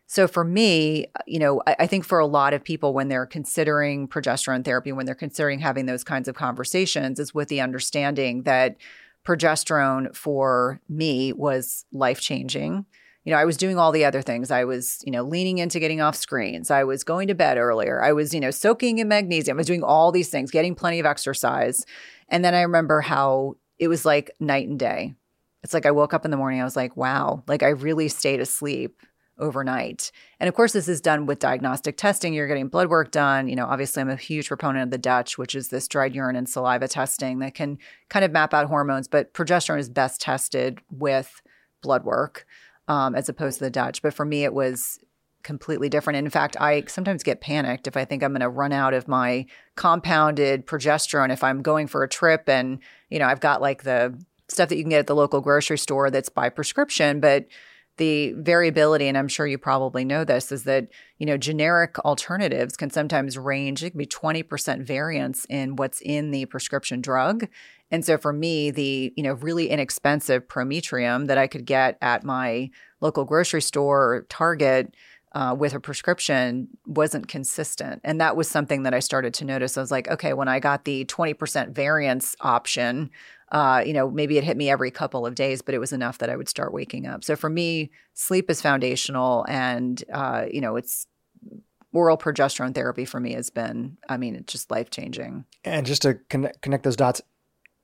S1: So for me, you know, I, I, think for a lot of people, when they're considering progesterone therapy, when they're considering having those kinds of conversations, is with the understanding that progesterone for me was life changing you know, I was doing all the other things. I was, you know, leaning into getting off screens. I was going to bed earlier. I was, you know, soaking in magnesium. I was doing all these things, getting plenty of exercise. And then I remember how it was like night and day. It's like I woke up in the morning, I was like, wow, like I really stayed asleep overnight. And of course, this is done with diagnostic testing. You're getting blood work done. You know, obviously, I'm a huge proponent of the Dutch, which is this dried urine and saliva testing that can kind of map out hormones, but progesterone is best tested with blood work um, as opposed to the Dutch. But for me, it was completely different. in fact, I sometimes get panicked if I think I'm going to run out of my compounded progesterone if I'm going for a trip and, you know, I've got like the stuff that you can get at the local grocery store that's by prescription, but the variability and I'm sure you probably know this is that, you know, generic alternatives can sometimes range it can be 20% variance in what's in the prescription drug. And so for me, the, you know, really inexpensive Prometrium that I could get at my local grocery store or Target uh, with a prescription wasn't consistent. And that was something that I started to notice. I was like, okay, when I got the 20% variance option, uh, you know, maybe it hit me every couple of days, but it was enough that I would start waking up. So for me, sleep is foundational. And, uh, you know, it's oral progesterone therapy for me has been, I mean, it's just life changing.
S2: And just to connect, connect those dots,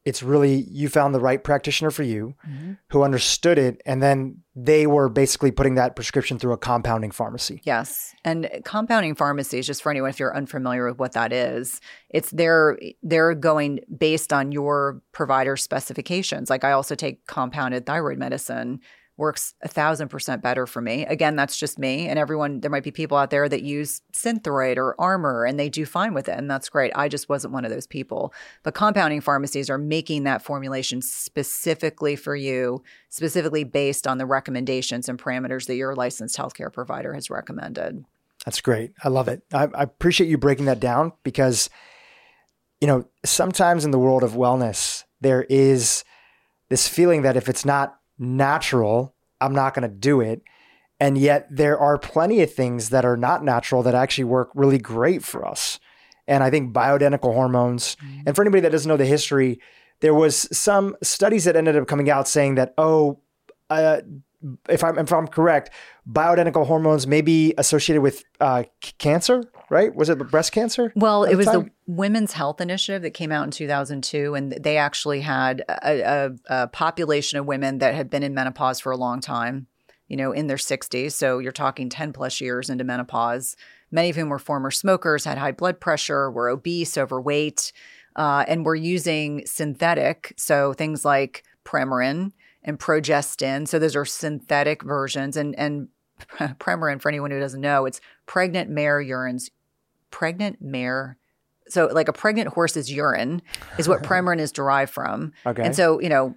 S2: it's really you found the right practitioner for you mm-hmm. who understood it and then they were basically putting that prescription through a compounding pharmacy.
S1: Yes. And compounding pharmacies just for anyone if you're unfamiliar with what that is it's they're they're going based on your provider specifications. Like i also take compounded thyroid medicine works a thousand percent better for me. Again, that's just me. And everyone, there might be people out there that use Synthroid or Armour and they do fine with it. And that's great. I just wasn't one of those people. But compounding pharmacies are making that formulation specifically for you, specifically based on the recommendations and parameters that your licensed healthcare provider has recommended.
S2: That's great. I love it. I, I appreciate you breaking that down because, you know, sometimes in the world of wellness, there is this feeling that if it's not natural, I'm not going to do it. And yet there are plenty of things that are not natural that actually work really great for us. And I think bioidentical hormones, mm-hmm. and for anybody that doesn't know the history, there was some studies that ended up coming out saying that, oh, uh, if I'm if I'm correct, bioidentical hormones may be associated with uh, c- cancer, right? Was it breast cancer?
S1: Well, it was
S2: time?
S1: the Women's Health Initiative that came out in 2002, and they actually had a, a, a population of women that had been in menopause for a long time, you know, in their 60s. So you're talking 10 plus years into menopause. Many of whom were former smokers, had high blood pressure, were obese, overweight, uh, and were using synthetic, so things like Premarin and progestin. So those are synthetic versions. And and Premarin, for anyone who doesn't know, it's pregnant mare urines. Pregnant mare. So like a pregnant horse's urine is what Premarin is derived from.
S2: Okay.
S1: And so, you know,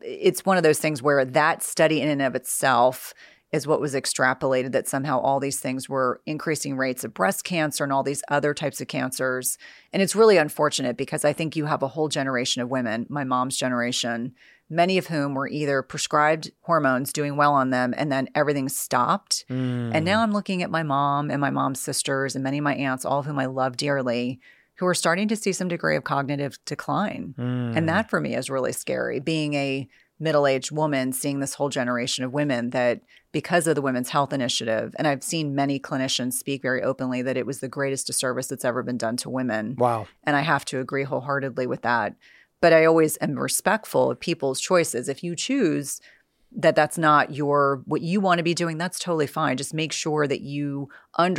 S1: it's one of those things where that study in and of itself is what was extrapolated that somehow all these things were increasing rates of breast cancer and all these other types of cancers. And it's really unfortunate because I think you have a whole generation of women, my mom's generation, many of whom were either prescribed hormones doing well on them and then everything stopped.
S2: Mm.
S1: And now I'm looking at my mom and my mom's sisters and many of my aunts, all of whom I love dearly, who are starting to see some degree of cognitive decline.
S2: Mm.
S1: And that for me is really scary. Being a middle aged woman, seeing this whole generation of women that because of the Women's Health Initiative, and I've seen many clinicians speak very openly that it was the greatest disservice that's ever been done to women.
S2: wow.
S1: And I have to agree wholeheartedly with that. But I always am respectful of people's choices. If you choose that that's not your what you want to be doing, that's totally fine. Just make sure that you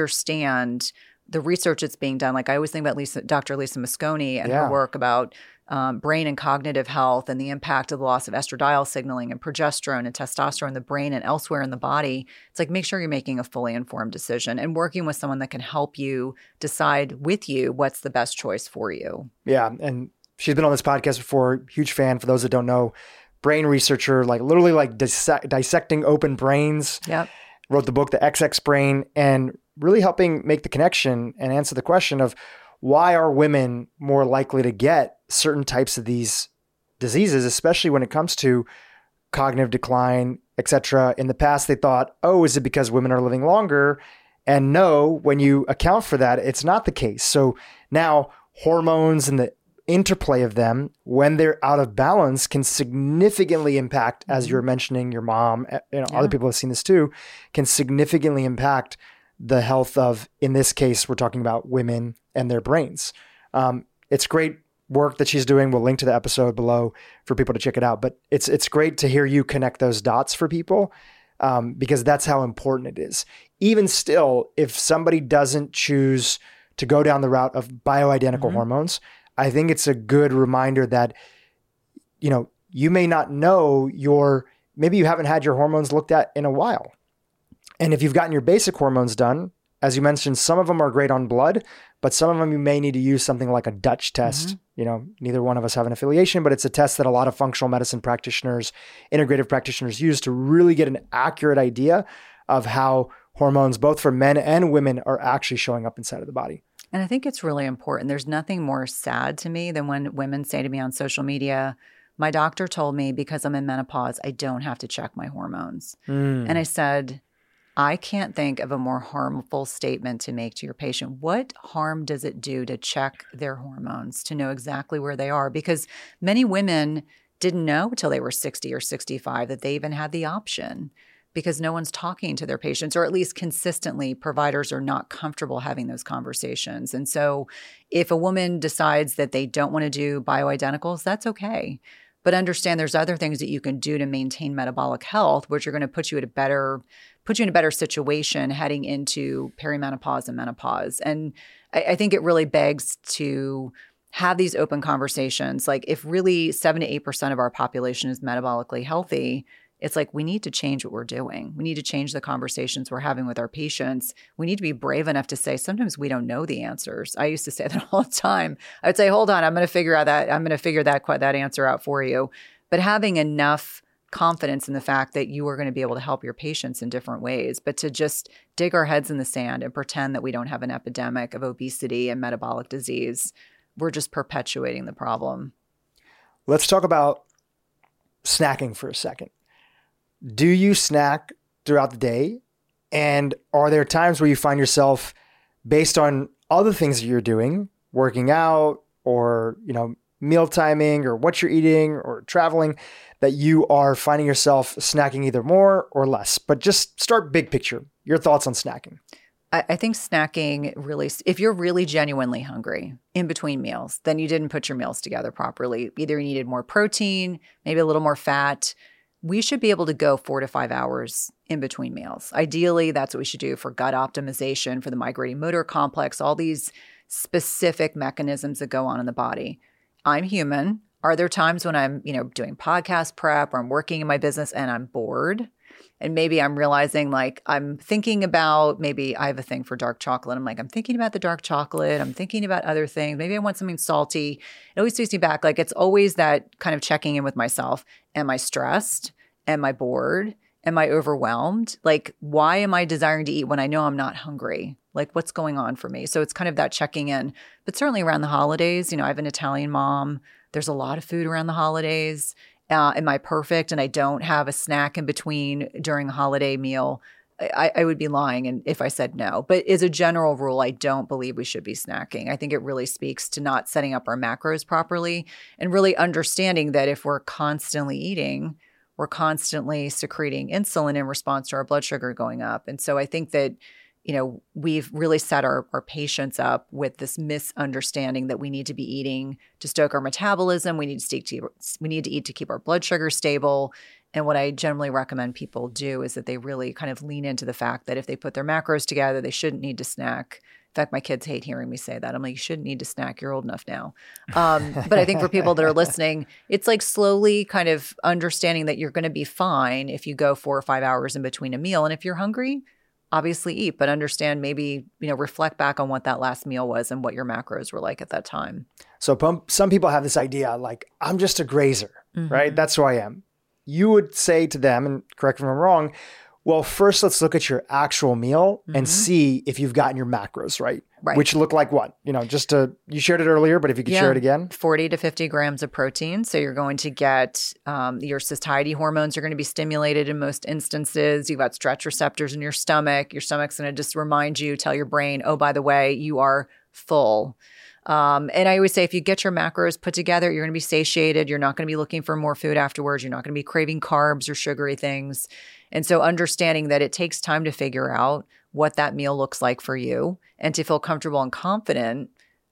S1: understand the research that's being done. Like I always think about Lisa, Dr. Lisa Mosconi and
S2: Yeah.
S1: her work about um, brain and cognitive health and the impact of the loss of estradiol signaling and progesterone and testosterone in the brain and elsewhere in the body. It's like make sure you're making a fully informed decision and working with someone that can help you decide with you what's the best choice for you.
S2: Yeah, and she's been on this podcast before. Huge fan. For those that don't know, brain researcher, like literally like dissect, dissecting open brains.
S1: Yep.
S2: Wrote the book The XX Brain, and really helping make the connection and answer the question of why are women more likely to get certain types of these diseases, especially when it comes to cognitive decline, etc. In the past, they thought, oh, is it because women are living longer? And no, when you account for that, it's not the case. So now hormones and the interplay of them when they're out of balance can significantly impact as you're mentioning your mom eh, you know
S1: Yeah.
S2: other people have seen this too can significantly impact the health of in this case we're talking about women and their brains. Um, it's great work that she's doing. We'll link to the episode below for people to check it out. But it's it's great to hear you connect those dots for people um, because that's how important it is. Even still if somebody doesn't choose to go down the route of bioidentical
S1: Mhm.
S2: hormones I think it's a good reminder that, you know, you may not know your, maybe you haven't had your hormones looked at in a while. And if you've gotten your basic hormones done, as you mentioned, some of them are great on blood, but some of them you may need to use something like a Dutch test. Mm-hmm. You know, neither one of us have an affiliation, but it's a test that a lot of functional medicine practitioners, integrative practitioners use to really get an accurate idea of how hormones, both for men and women, are actually showing up inside of the body.
S1: And I think it's really important. There's nothing more sad to me than when women say to me on social media, my doctor told me because I'm in menopause, I don't have to check my hormones. And hmm. I said, I can't think of a more harmful statement to make to your patient. What harm does it do to check their hormones, to know exactly where they are? Because many women didn't know until they were 60 or 65 that they even had the option because no one's talking to their patients, or at least consistently, providers are not comfortable having those conversations. And so, if a woman decides that they don't want to do bioidenticals, that's okay. But understand there's other things that you can do to maintain metabolic health, which are going to put you at a better put you in a better situation heading into perimenopause and menopause. And I, I think it really begs to have these open conversations. Like if really seven to eight percent of our population is metabolically healthy, it's like we need to change what we're doing. We need to change the conversations we're having with our patients. We need to be brave enough to say sometimes we don't know the answers. I used to say that all the time. I would say, "Hold on, I'm going to figure out that I'm going to figure that that answer out for you." But having enough confidence in the fact that you are going to be able to help your patients in different ways, but to just dig our heads in the sand and pretend that we don't have an epidemic of obesity and metabolic disease, we're just perpetuating the problem.
S2: Let's talk about snacking for a second. Do you snack throughout the day? And are there times where you find yourself, based on other things that you're doing, working out, or you know, meal timing or what you're eating or traveling that you are finding yourself snacking either more or less. But just start big picture. Your thoughts on snacking.
S1: I, think snacking really, if you're really genuinely hungry in between meals, then you didn't put your meals together properly. Either you needed more protein, maybe a little more fat. We should be able to go four to five hours in between meals. Ideally, that's what we should do for gut optimization, for the migrating motor complex, all these specific mechanisms that go on in the body. I'm human. Are there times when I'm, you know, doing podcast prep or I'm working in my business and I'm bored? and maybe I'm realizing like I'm thinking about maybe I have a thing for dark chocolate. I'm like, I'm thinking about the dark chocolate. I'm thinking about other things. Maybe I want something salty. It always takes me back. Like it's always that kind of checking in with myself. Am I stressed? Am I bored? Am I overwhelmed? Like, why am I desiring to eat when I know I'm not hungry? Like, what's going on for me? So it's kind of that checking in. But certainly around the holidays, you know, I have an Italian mom. There's a lot of food around the holidays uh, am I perfect and I don't have a snack in between during a holiday meal? I, I, would be lying and if I said no. But as a general rule, I don't believe we should be snacking. I think it really speaks to not setting up our macros properly and really understanding that if we're constantly eating, we're constantly secreting insulin in response to our blood sugar going up. And so I think that you know, we've really set our, our patients up with this misunderstanding that we need to be eating to stoke our metabolism. We need to, to we need to eat to keep our blood sugar stable. And what I generally recommend people do is that they really kind of lean into the fact that if they put their macros together, they shouldn't need to snack. In fact, my kids hate hearing me say that. I'm like, you shouldn't need to snack. You're old enough now. Um, but I think for people that are listening, it's like slowly kind of understanding that you're going to be fine if you go four or five hours in between a meal. And if you're hungry, obviously eat, but understand maybe, you know, reflect back on what that last meal was and what your macros were like at that time.
S2: So some people have this idea like, I'm just a grazer, mm-hmm. right? That's who I am. You would say to them, and correct me if I'm wrong, well, first let's look at your actual meal mm-hmm. and see if you've gotten your macros right. Right. Which look like what? You know, just to, you shared it earlier, but if you could yeah. share it again
S1: 40 to 50 grams of protein. So you're going to get um, your satiety hormones are going to be stimulated in most instances. You've got stretch receptors in your stomach. Your stomach's going to just remind you, tell your brain, oh, by the way, you are full. Um, and I always say if you get your macros put together, you're going to be satiated. You're not going to be looking for more food afterwards. You're not going to be craving carbs or sugary things. And so understanding that it takes time to figure out what that meal looks like for you and to feel comfortable and confident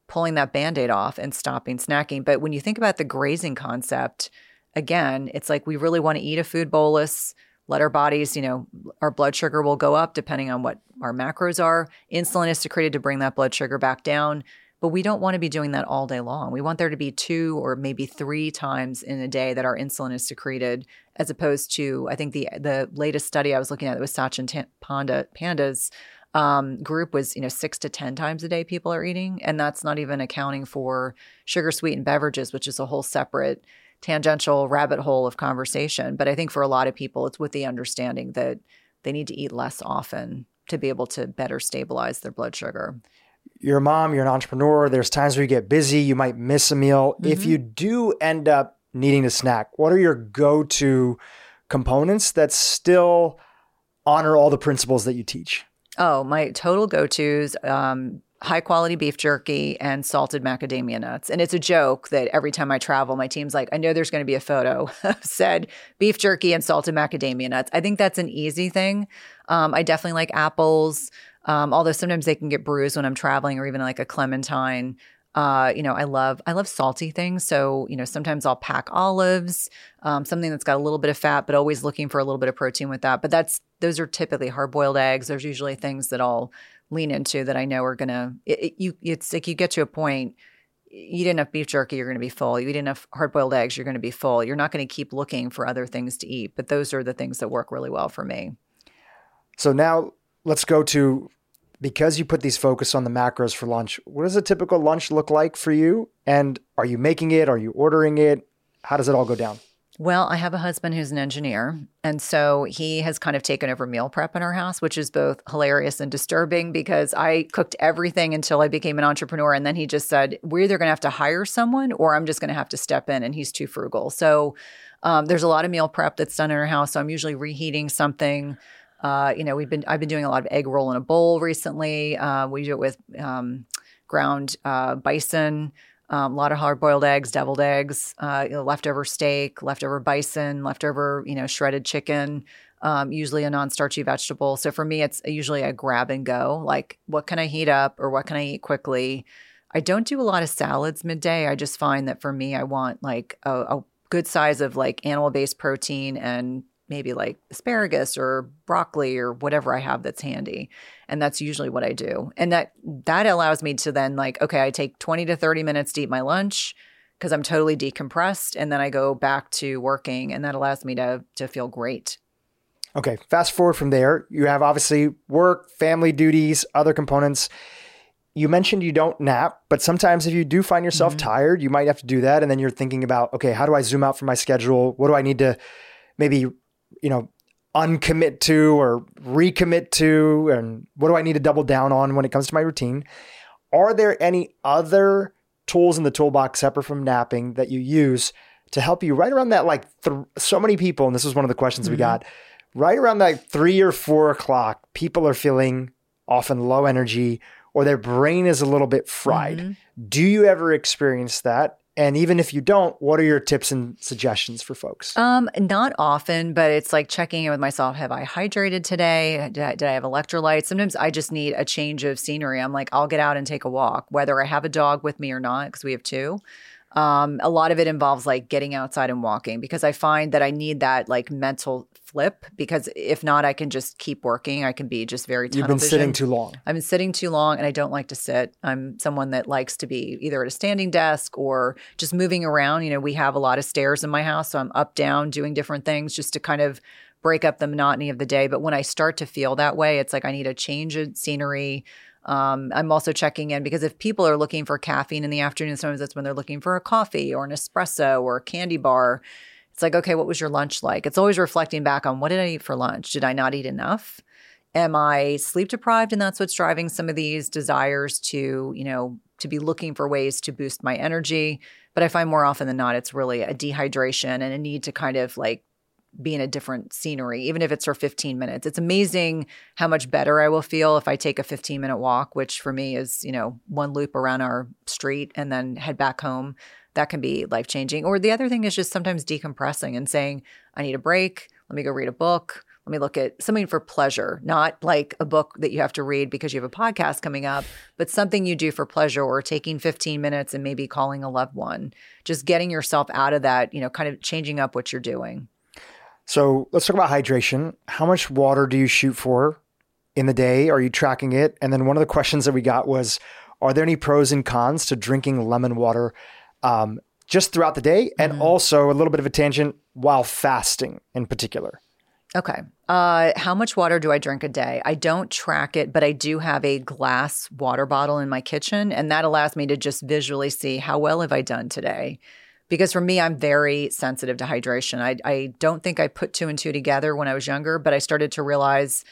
S1: pulling that band-aid off and stopping snacking. But when you think about the grazing concept, again, it's like we really want to eat a food bolus, let our bodies, you know, our blood sugar will go up depending on what our macros are. Insulin is secreted to bring that blood sugar back down. But we don't want to be doing that all day long. We want there to be two or maybe three times in a day that our insulin is secreted, as opposed to I think the the latest study I was looking at was Sachin Panda Panda's um, group was you know six to ten times a day people are eating, and that's not even accounting for sugar sweetened beverages, which is a whole separate tangential rabbit hole of conversation. But I think for a lot of people, it's with the understanding that they need to eat less often to be able to better stabilize their blood sugar
S2: you're a mom, you're an entrepreneur. There's times where you get busy, you might miss a meal. Mm-hmm. If you do end up needing to snack, what are your go to components that still honor all the principles that you teach?
S1: Oh, my total go tos um, high quality beef jerky and salted macadamia nuts. And it's a joke that every time I travel, my team's like, I know there's going to be a photo of said beef jerky and salted macadamia nuts. I think that's an easy thing. Um, I definitely like apples. Um, although sometimes they can get bruised when I'm traveling, or even like a clementine. Uh, you know, I love I love salty things. So you know, sometimes I'll pack olives, um, something that's got a little bit of fat, but always looking for a little bit of protein with that. But that's those are typically hard boiled eggs. There's usually things that I'll lean into that I know are gonna. It, it, you, it's like you get to a point. You eat enough beef jerky, you're going to be full. You eat enough hard boiled eggs, you're going to be full. You're not going to keep looking for other things to eat. But those are the things that work really well for me.
S2: So now let's go to because you put these focus on the macros for lunch, what does a typical lunch look like for you? And are you making it? Are you ordering it? How does it all go down?
S1: Well, I have a husband who's an engineer. And so he has kind of taken over meal prep in our house, which is both hilarious and disturbing because I cooked everything until I became an entrepreneur. And then he just said, We're either going to have to hire someone or I'm just going to have to step in. And he's too frugal. So um, there's a lot of meal prep that's done in our house. So I'm usually reheating something. Uh, you know, we've been I've been doing a lot of egg roll in a bowl recently. Uh, we do it with um, ground uh, bison. Um, a lot of hard boiled eggs, deviled eggs, uh, you know, leftover steak, leftover bison, leftover, you know, shredded chicken, um, usually a non starchy vegetable. So for me, it's usually a grab and go like, what can I heat up or what can I eat quickly? I don't do a lot of salads midday. I just find that for me, I want like a, a good size of like animal based protein and maybe like asparagus or broccoli or whatever I have that's handy. And that's usually what I do. And that that allows me to then like okay, I take 20 to 30 minutes to eat my lunch because I'm totally decompressed and then I go back to working and that allows me to to feel great.
S2: Okay, fast forward from there, you have obviously work, family duties, other components. You mentioned you don't nap, but sometimes if you do find yourself mm-hmm. tired, you might have to do that and then you're thinking about, okay, how do I zoom out from my schedule? What do I need to maybe you know, uncommit to or recommit to? And what do I need to double down on when it comes to my routine? Are there any other tools in the toolbox separate from napping that you use to help you right around that? Like th- so many people, and this was one of the questions mm-hmm. we got, right around that three or four o'clock, people are feeling often low energy or their brain is a little bit fried. Mm-hmm. Do you ever experience that? And even if you don't, what are your tips and suggestions for folks?
S1: Um, not often, but it's like checking in with myself. Have I hydrated today? Did I, did I have electrolytes? Sometimes I just need a change of scenery. I'm like, I'll get out and take a walk, whether I have a dog with me or not, because we have two. Um, a lot of it involves like getting outside and walking because I find that I need that like mental flip because if not, I can just keep working. I can be just very.
S2: You've been vision. sitting too long.
S1: I've been sitting too long, and I don't like to sit. I'm someone that likes to be either at a standing desk or just moving around. You know, we have a lot of stairs in my house, so I'm up, down, doing different things just to kind of break up the monotony of the day. But when I start to feel that way, it's like I need a change of scenery. Um, I'm also checking in because if people are looking for caffeine in the afternoon, sometimes that's when they're looking for a coffee or an espresso or a candy bar. It's like, okay, what was your lunch like? It's always reflecting back on what did I eat for lunch? Did I not eat enough? Am I sleep deprived? And that's what's driving some of these desires to, you know, to be looking for ways to boost my energy. But I find more often than not, it's really a dehydration and a need to kind of like be in a different scenery, even if it's for 15 minutes. It's amazing how much better I will feel if I take a 15 minute walk, which for me is, you know, one loop around our street and then head back home. That can be life changing. Or the other thing is just sometimes decompressing and saying, I need a break. Let me go read a book. Let me look at something for pleasure, not like a book that you have to read because you have a podcast coming up, but something you do for pleasure or taking 15 minutes and maybe calling a loved one. Just getting yourself out of that, you know, kind of changing up what you're doing.
S2: So let's talk about hydration. How much water do you shoot for in the day? Are you tracking it? And then one of the questions that we got was Are there any pros and cons to drinking lemon water um, just throughout the day? And mm-hmm. also a little bit of a tangent while fasting in particular.
S1: Okay. Uh, how much water do I drink a day? I don't track it, but I do have a glass water bottle in my kitchen, and that allows me to just visually see how well have I done today because for me, I'm very sensitive to hydration. I, I don't think I put two and two together when I was younger, but I started to realize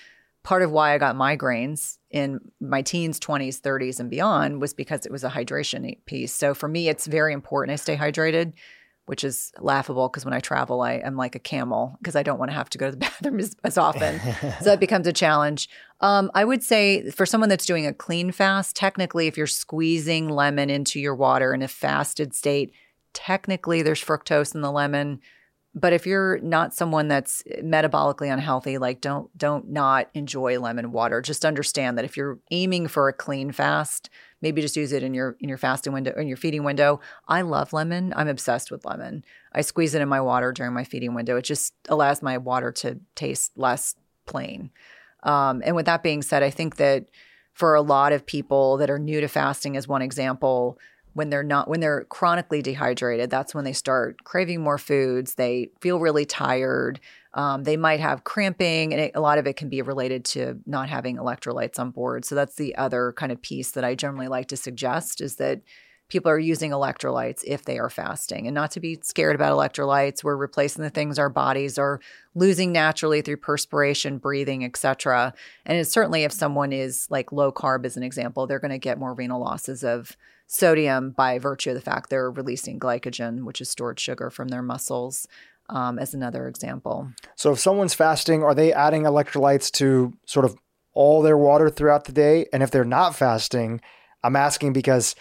S1: part of why I got migraines in my teens, 20s, 30s, and beyond was because it was a hydration piece. So for me, it's very important I stay hydrated, which is laughable because when I travel, I am like a camel because I don't want to have to go to the bathroom as, as often. so that becomes a challenge. Um, I would say for someone that's doing a clean fast, technically, if you're squeezing lemon into your water in a fasted state, technically there's fructose in the lemon but if you're not someone that's metabolically unhealthy like don't don't not enjoy lemon water. Just understand that if you're aiming for a clean fast maybe just use it in your in your fasting window in your feeding window. I love lemon. I'm obsessed with lemon. I squeeze it in my water during my feeding window. It just allows my water to taste less plain. Um, and with that being said i think that for a lot of people that are new to fasting as one example when they're not when they're chronically dehydrated that's when they start craving more foods. They feel really tired. Um, they might have cramping and it, a lot of it can be related to not having electrolytes on board. So that's the other kind of piece that i generally like to suggest is that people are using electrolytes if they are fasting and not to be scared about electrolytes. We're replacing the things our bodies are losing naturally through perspiration breathing etc and it's certainly if someone is like low carb as an example they're going to get more renal losses of sodium by virtue of the fact they're releasing glycogen, which is stored sugar from their muscles, um, as another example.
S2: So, if someone's fasting, are they adding electrolytes to sort of all their water throughout the day? And if they're not fasting, I'm asking because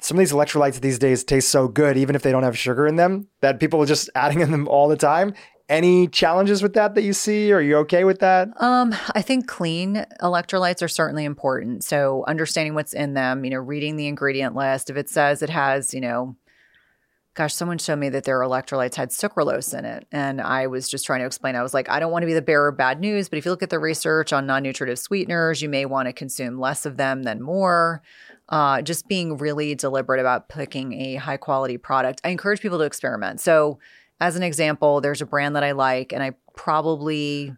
S2: some of these electrolytes these days taste so good, even if they don't have sugar in them, that people are just adding in them all the time. Any challenges with that that you see? Are you okay with that?
S1: Um, I think clean electrolytes are certainly important. So understanding what's in them, you know, reading the ingredient list. If it says it has, you know, gosh, someone showed me that their electrolytes had sucralose in it. And I was just trying to explain. I was like, I don't want to be the bearer of bad news, but if you look at the research on non nutritive sweeteners, you may want to consume less of them than more. Uh, just being really deliberate about picking a high quality product. I encourage people to experiment. So, as an example, there's a brand that I like, and I probably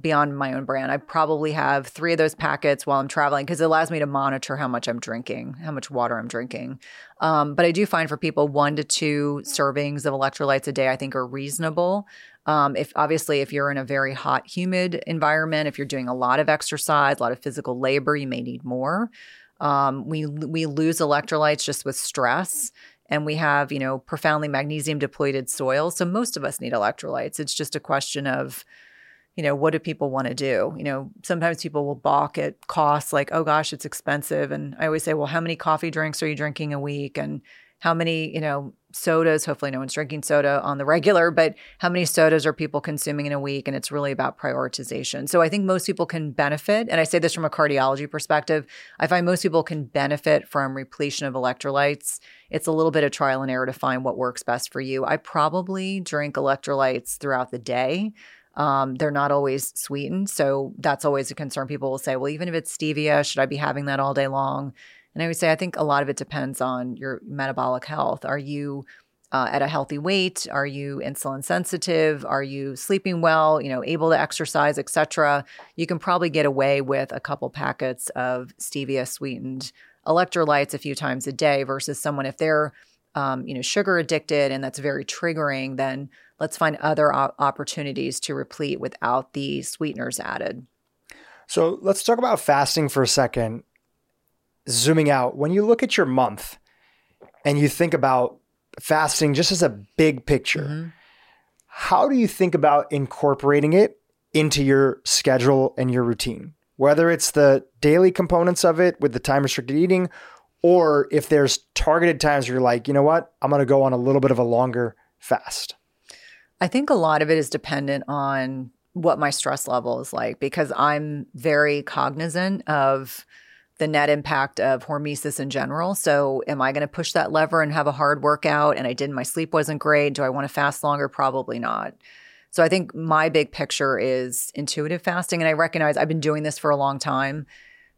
S1: beyond my own brand, I probably have three of those packets while I'm traveling because it allows me to monitor how much I'm drinking, how much water I'm drinking. Um, but I do find for people one to two servings of electrolytes a day, I think are reasonable. Um, if obviously if you're in a very hot, humid environment, if you're doing a lot of exercise, a lot of physical labor, you may need more. Um, we we lose electrolytes just with stress and we have, you know, profoundly magnesium depleted soil. So most of us need electrolytes. It's just a question of, you know, what do people want to do? You know, sometimes people will balk at costs like, oh gosh, it's expensive. And I always say, well, how many coffee drinks are you drinking a week? And how many, you know, sodas, hopefully no one's drinking soda on the regular, but how many sodas are people consuming in a week? And it's really about prioritization. So I think most people can benefit. And I say this from a cardiology perspective. I find most people can benefit from repletion of electrolytes. It's a little bit of trial and error to find what works best for you. I probably drink electrolytes throughout the day. Um, they're not always sweetened. So that's always a concern. People will say, well, even if it's stevia, should I be having that all day long? And I would say, I think a lot of it depends on your metabolic health. Are you uh, at a healthy weight? Are you insulin sensitive? Are you sleeping well? You know, able to exercise, etc. You can probably get away with a couple packets of stevia sweetened electrolytes a few times a day versus someone if they're um, you know sugar addicted and that's very triggering then let's find other opportunities to replete without the sweeteners added
S2: so let's talk about fasting for a second zooming out, when you look at your month and you think about fasting just as a big picture, mm-hmm. how do you think about incorporating it into your schedule and your routine? Whether it's the daily components of it with the time restricted eating, or if there's targeted times where you're like, you know what, I'm going to go on a little bit of a longer fast.
S1: I think a lot of it is dependent on what my stress level is like because I'm very cognizant of the net impact of hormesis in general. So, am I going to push that lever and have a hard workout? And I didn't, my sleep wasn't great. Do I want to fast longer? Probably not. So, I think my big picture is intuitive fasting. And I recognize I've been doing this for a long time.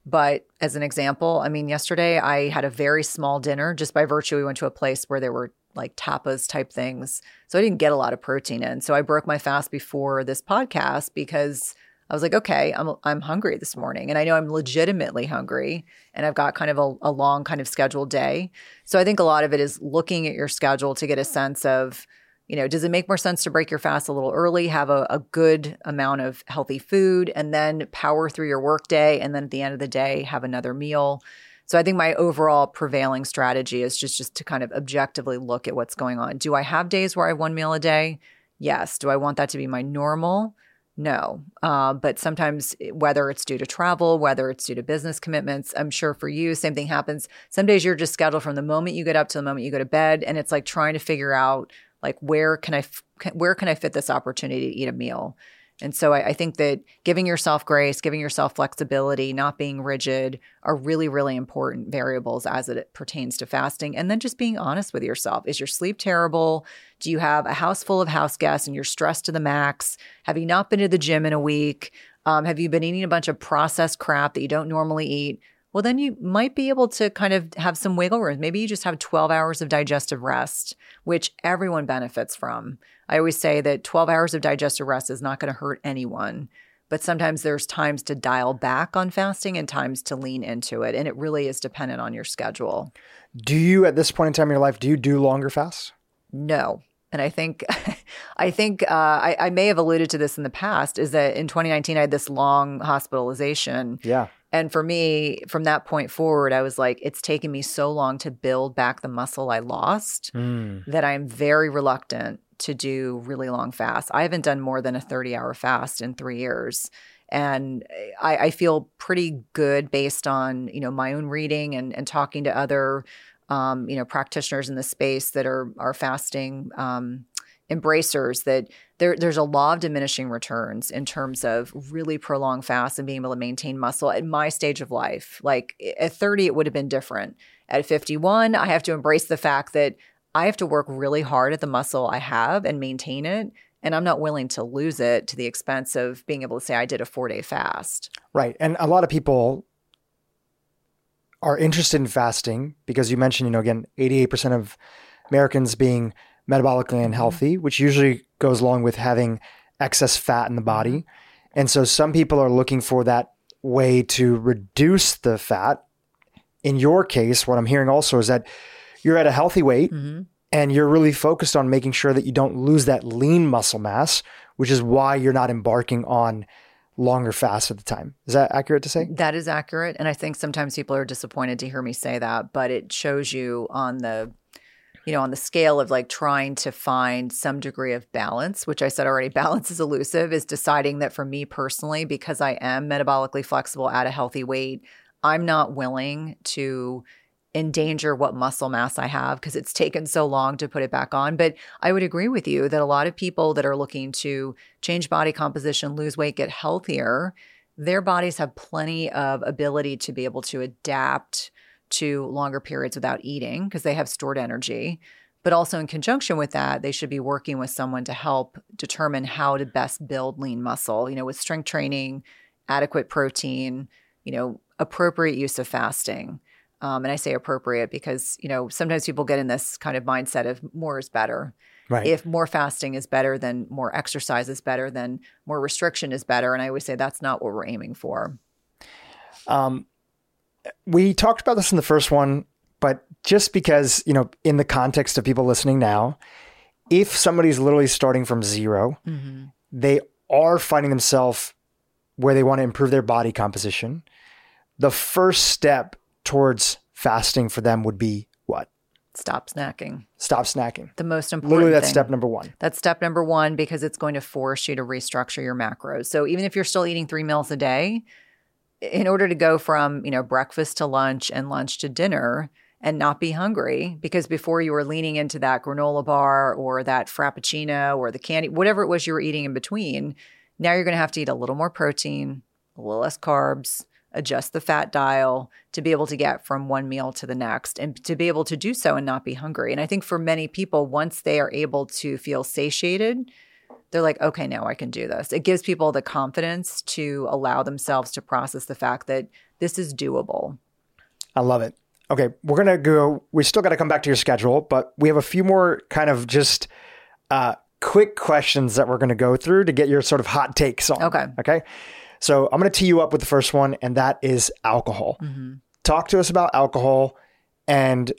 S1: But as an example, I mean, yesterday I had a very small dinner just by virtue. We went to a place where there were like tapas type things. So I didn't get a lot of protein in. So I broke my fast before this podcast because I was like, okay, I'm I'm hungry this morning, and I know I'm legitimately hungry, and I've got kind of a, a long kind of scheduled day. So I think a lot of it is looking at your schedule to get a sense of, you know, does it make more sense to break your fast a little early, have a, a good amount of healthy food, and then power through your workday, and then at the end of the day have another meal. So I think my overall prevailing strategy is just just to kind of objectively look at what's going on. Do I have days where I have one meal a day? Yes. Do I want that to be my normal? No. Uh, but sometimes, eh, whether it's due to travel, whether it's due to business commitments, I'm sure for you, same thing happens. Some days you're just scheduled from the moment you get up to the moment you go to bed. And it's like trying to figure out, like, where can I, f- where can I fit this opportunity to eat a meal? And so I, I, think that giving yourself grace, giving yourself flexibility, not being rigid are really, really important variables as it pertains to fasting. And then just being honest with yourself. Is your sleep terrible? Do you have a house full of house guests and you're stressed to the max? Have you not been to the gym in a week? Um, have you been eating a bunch of processed crap that you don't normally eat? Well, then you might be able to kind of have some wiggle room. Maybe you just have 12 hours of digestive rest, which everyone benefits from. I always say that 12 hours of digestive rest is not going to hurt anyone, but sometimes there's times to dial back on fasting and times to lean into it. And it really is dependent on your schedule.
S2: Do you, at this point in time in your life, do you do longer fasts?
S1: No. And I think, I think uh, I, I may have alluded to this in the past. Is that in 2019 I had this long hospitalization.
S2: Yeah.
S1: And for me, from that point forward, I was like, it's taken me so long to build back the muscle I lost mm. that I'm very reluctant to do really long fasts. I haven't done more than a 30 hour fast in three years. And I, I feel pretty good based on, you know, my own reading and, and talking to other um, you know, practitioners in the space that are are fasting um, embracers that there, there's a law of diminishing returns in terms of really prolonged fast and being able to maintain muscle at my stage of life. Like at 30, it would have been different. At 51, I have to embrace the fact that I have to work really hard at the muscle I have and maintain it. And I'm not willing to lose it to the expense of being able to say I did a four day fast.
S2: Right. And a lot of people are interested in fasting because you mentioned, you know, again, 88% of Americans being metabolically mm-hmm. unhealthy, mm-hmm. which usually goes along with having excess fat in the body. Mm-hmm. And so some people are looking for that way to reduce the fat. In your case, what I'm hearing also is that you're at a healthy weight mm-hmm. and you're really focused on making sure that you don't lose that lean muscle mass, which is why you're not embarking on longer fasts at the time. Is that accurate to say?
S1: That is accurate. And I think sometimes people are disappointed to hear me say that, but it shows you on the you know, on the scale of like trying to find some degree of balance, which I said already, balance is elusive, is deciding that for me personally, because I am metabolically flexible at a healthy weight, I'm not willing to endanger what muscle mass I have because it's taken so long to put it back on. But I would agree with you that a lot of people that are looking to change body composition, lose weight, get healthier, their bodies have plenty of ability to be able to adapt to longer periods without eating because they have stored energy. But also, in conjunction with that, they should be working with someone to help determine how to best build lean muscle, you know, with strength training, adequate protein, you know, appropriate use of fasting. Um, and I say appropriate because, you know, sometimes people get in this kind of mindset of more is better. Right. If more fasting is better, then more exercise is better, then more restriction is better. And I always say that's not what we're aiming for.
S2: Um, we talked about this in the first one, but just because, you know, in the context of people listening now, if somebody's literally starting from 0 mm-hmm. they are finding themselves where they want to improve their body composition. The first step towards fasting for them would be what?
S1: Stop snacking.
S2: Stop snacking.
S1: The most important.
S2: Literally, that's
S1: thing.
S2: step number one.
S1: That's step number one because it's going to force you to restructure your macros. So even if you're still eating three meals a day, in order to go from, you know, breakfast to lunch and lunch to dinner and not be hungry because before you were leaning into that granola bar or that frappuccino or the candy, whatever it was you were eating in between, now you're going to have to eat a little more protein, a little less carbs, adjust the fat dial to be able to get from one meal to the next and to be able to do so and not be hungry. And I think for many people, once they are able to feel satiated, they're like, okay, now I can do this. It gives people the confidence to allow themselves to process the fact that this is doable.
S2: I love it. Okay, we're going to go. We still got to come back to your schedule, but we have a few more kind of just uh, quick questions that we're going to go through to get your sort of hot takes on.
S1: Okay.
S2: Okay. So I'm going to tee you up with the first one, and that is alcohol. Mm-hmm. Talk to us about alcohol and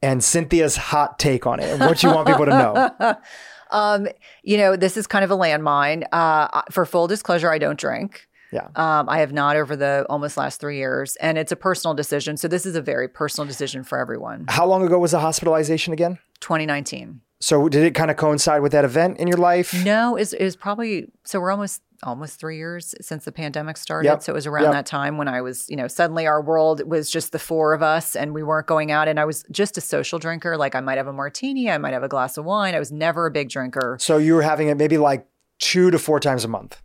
S2: and Cynthia's hot take on it and what you want people to know.
S1: Um, you know, this is kind of a landmine. Uh, for full disclosure, I don't drink.
S2: Yeah.
S1: Um, I have not over the almost last three years, and it's a personal decision. So this is a very personal decision for everyone.
S2: How long ago was the hospitalization again?
S1: 2019.
S2: So did it kind of coincide with that event in your life?
S1: No, it was, it was probably so we're almost almost three years since the pandemic started. Yep. So it was around yep. that time when I was, you know, suddenly our world was just the four of us and we weren't going out. And I was just a social drinker. Like I might have a martini, I might have a glass of wine. I was never a big drinker.
S2: So you were having it maybe like two to four times a month.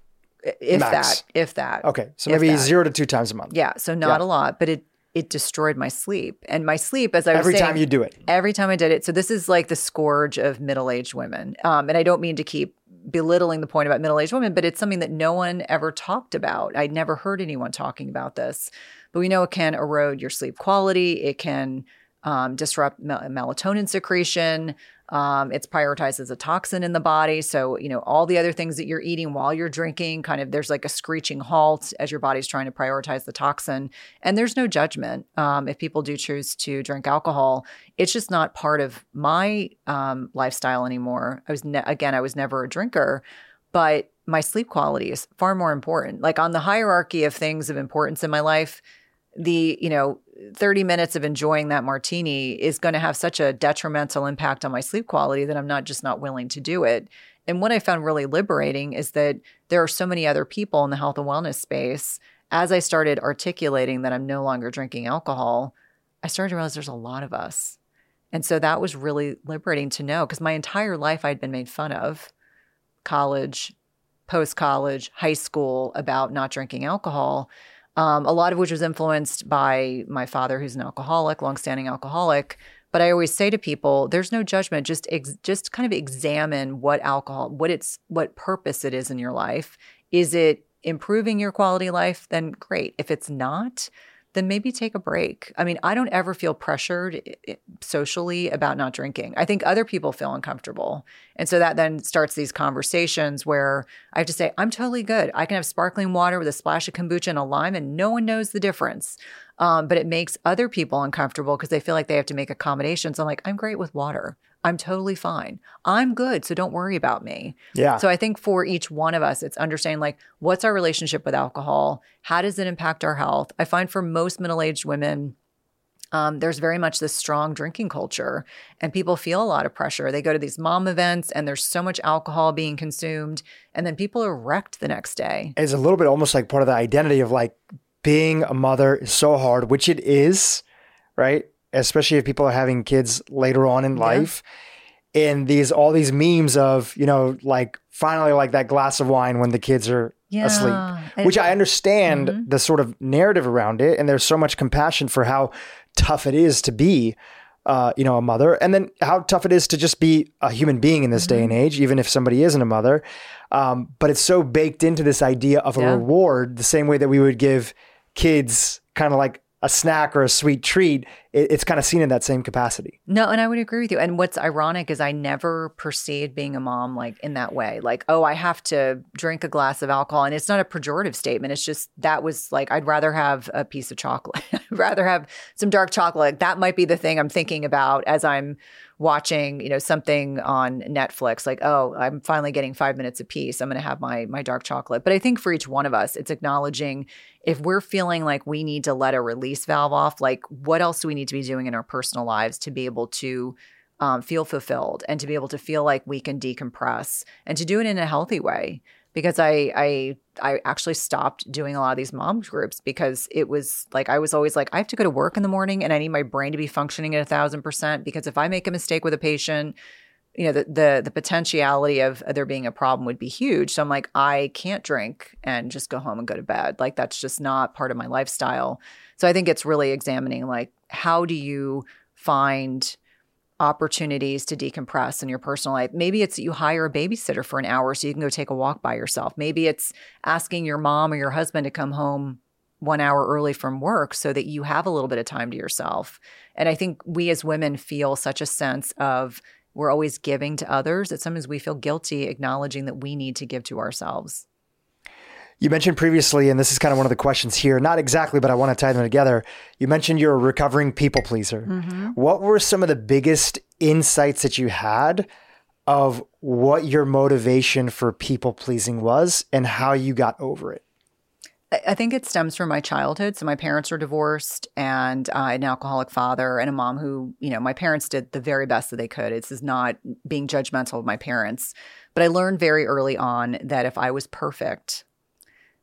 S1: If Max. that, if that.
S2: Okay. So maybe that. zero to two times a month.
S1: Yeah. So not yeah. a lot, but it it destroyed my sleep. And my sleep, as I was
S2: every
S1: saying,
S2: time you do it,
S1: every time I did it. So this is like the scourge of middle aged women. Um, and I don't mean to keep belittling the point about middle aged women, but it's something that no one ever talked about. I'd never heard anyone talking about this. But we know it can erode your sleep quality. It can um, disrupt mel- melatonin secretion. Um, it's prioritized as a toxin in the body. So, you know, all the other things that you're eating while you're drinking, kind of there's like a screeching halt as your body's trying to prioritize the toxin. And there's no judgment um, if people do choose to drink alcohol. It's just not part of my um, lifestyle anymore. I was, ne- again, I was never a drinker, but my sleep quality is far more important. Like on the hierarchy of things of importance in my life, the, you know, 30 minutes of enjoying that martini is going to have such a detrimental impact on my sleep quality that I'm not just not willing to do it. And what I found really liberating is that there are so many other people in the health and wellness space. As I started articulating that I'm no longer drinking alcohol, I started to realize there's a lot of us. And so that was really liberating to know because my entire life I'd been made fun of college, post college, high school about not drinking alcohol. Um, a lot of which was influenced by my father, who's an alcoholic, longstanding alcoholic. But I always say to people, there's no judgment. Just ex- just kind of examine what alcohol, what it's, what purpose it is in your life. Is it improving your quality life? Then great. If it's not, then maybe take a break. I mean, I don't ever feel pressured socially about not drinking. I think other people feel uncomfortable. And so that then starts these conversations where I have to say, I'm totally good. I can have sparkling water with a splash of kombucha and a lime, and no one knows the difference. Um, but it makes other people uncomfortable because they feel like they have to make accommodations. I'm like, I'm great with water. I'm totally fine. I'm good. So don't worry about me.
S2: Yeah.
S1: So I think for each one of us, it's understanding like, what's our relationship with alcohol? How does it impact our health? I find for most middle aged women, um, there's very much this strong drinking culture, and people feel a lot of pressure. They go to these mom events, and there's so much alcohol being consumed, and then people are wrecked the next day.
S2: It's a little bit almost like part of the identity of like being a mother is so hard, which it is, right? Especially if people are having kids later on in life. And these all these memes of, you know, like finally like that glass of wine when the kids are yeah. asleep. Which I understand mm-hmm. the sort of narrative around it. And there's so much compassion for how tough it is to be uh, you know, a mother, and then how tough it is to just be a human being in this mm-hmm. day and age, even if somebody isn't a mother. Um, but it's so baked into this idea of a yeah. reward, the same way that we would give kids kind of like a snack or a sweet treat, it, it's kind of seen in that same capacity.
S1: No, and I would agree with you. And what's ironic is I never perceived being a mom like in that way. Like, oh, I have to drink a glass of alcohol. And it's not a pejorative statement. It's just that was like, I'd rather have a piece of chocolate. I'd rather have some dark chocolate. That might be the thing I'm thinking about as I'm watching, you know, something on Netflix, like, oh, I'm finally getting five minutes of peace. I'm to have my my dark chocolate. But I think for each one of us, it's acknowledging if we're feeling like we need to let a release valve off, like what else do we need to be doing in our personal lives to be able to um, feel fulfilled and to be able to feel like we can decompress and to do it in a healthy way? Because I I I actually stopped doing a lot of these mom groups because it was like I was always like I have to go to work in the morning and I need my brain to be functioning at a thousand percent because if I make a mistake with a patient, you know the the the potentiality of there being a problem would be huge. So I'm like I can't drink and just go home and go to bed. Like that's just not part of my lifestyle. So I think it's really examining like how do you find opportunities to decompress in your personal life. Maybe it's that you hire a babysitter for an hour so you can go take a walk by yourself. Maybe it's asking your mom or your husband to come home one hour early from work so that you have a little bit of time to yourself. And I think we as women feel such a sense of we're always giving to others that sometimes we feel guilty acknowledging that we need to give to ourselves.
S2: You mentioned previously, and this is kind of one of the questions here, not exactly, but I want to tie them together. You mentioned you're a recovering people pleaser. Mm-hmm. What were some of the biggest insights that you had of what your motivation for people pleasing was and how you got over it?
S1: I think it stems from my childhood. So my parents were divorced, and had an alcoholic father and a mom who, you know, my parents did the very best that they could. This is not being judgmental of my parents, but I learned very early on that if I was perfect,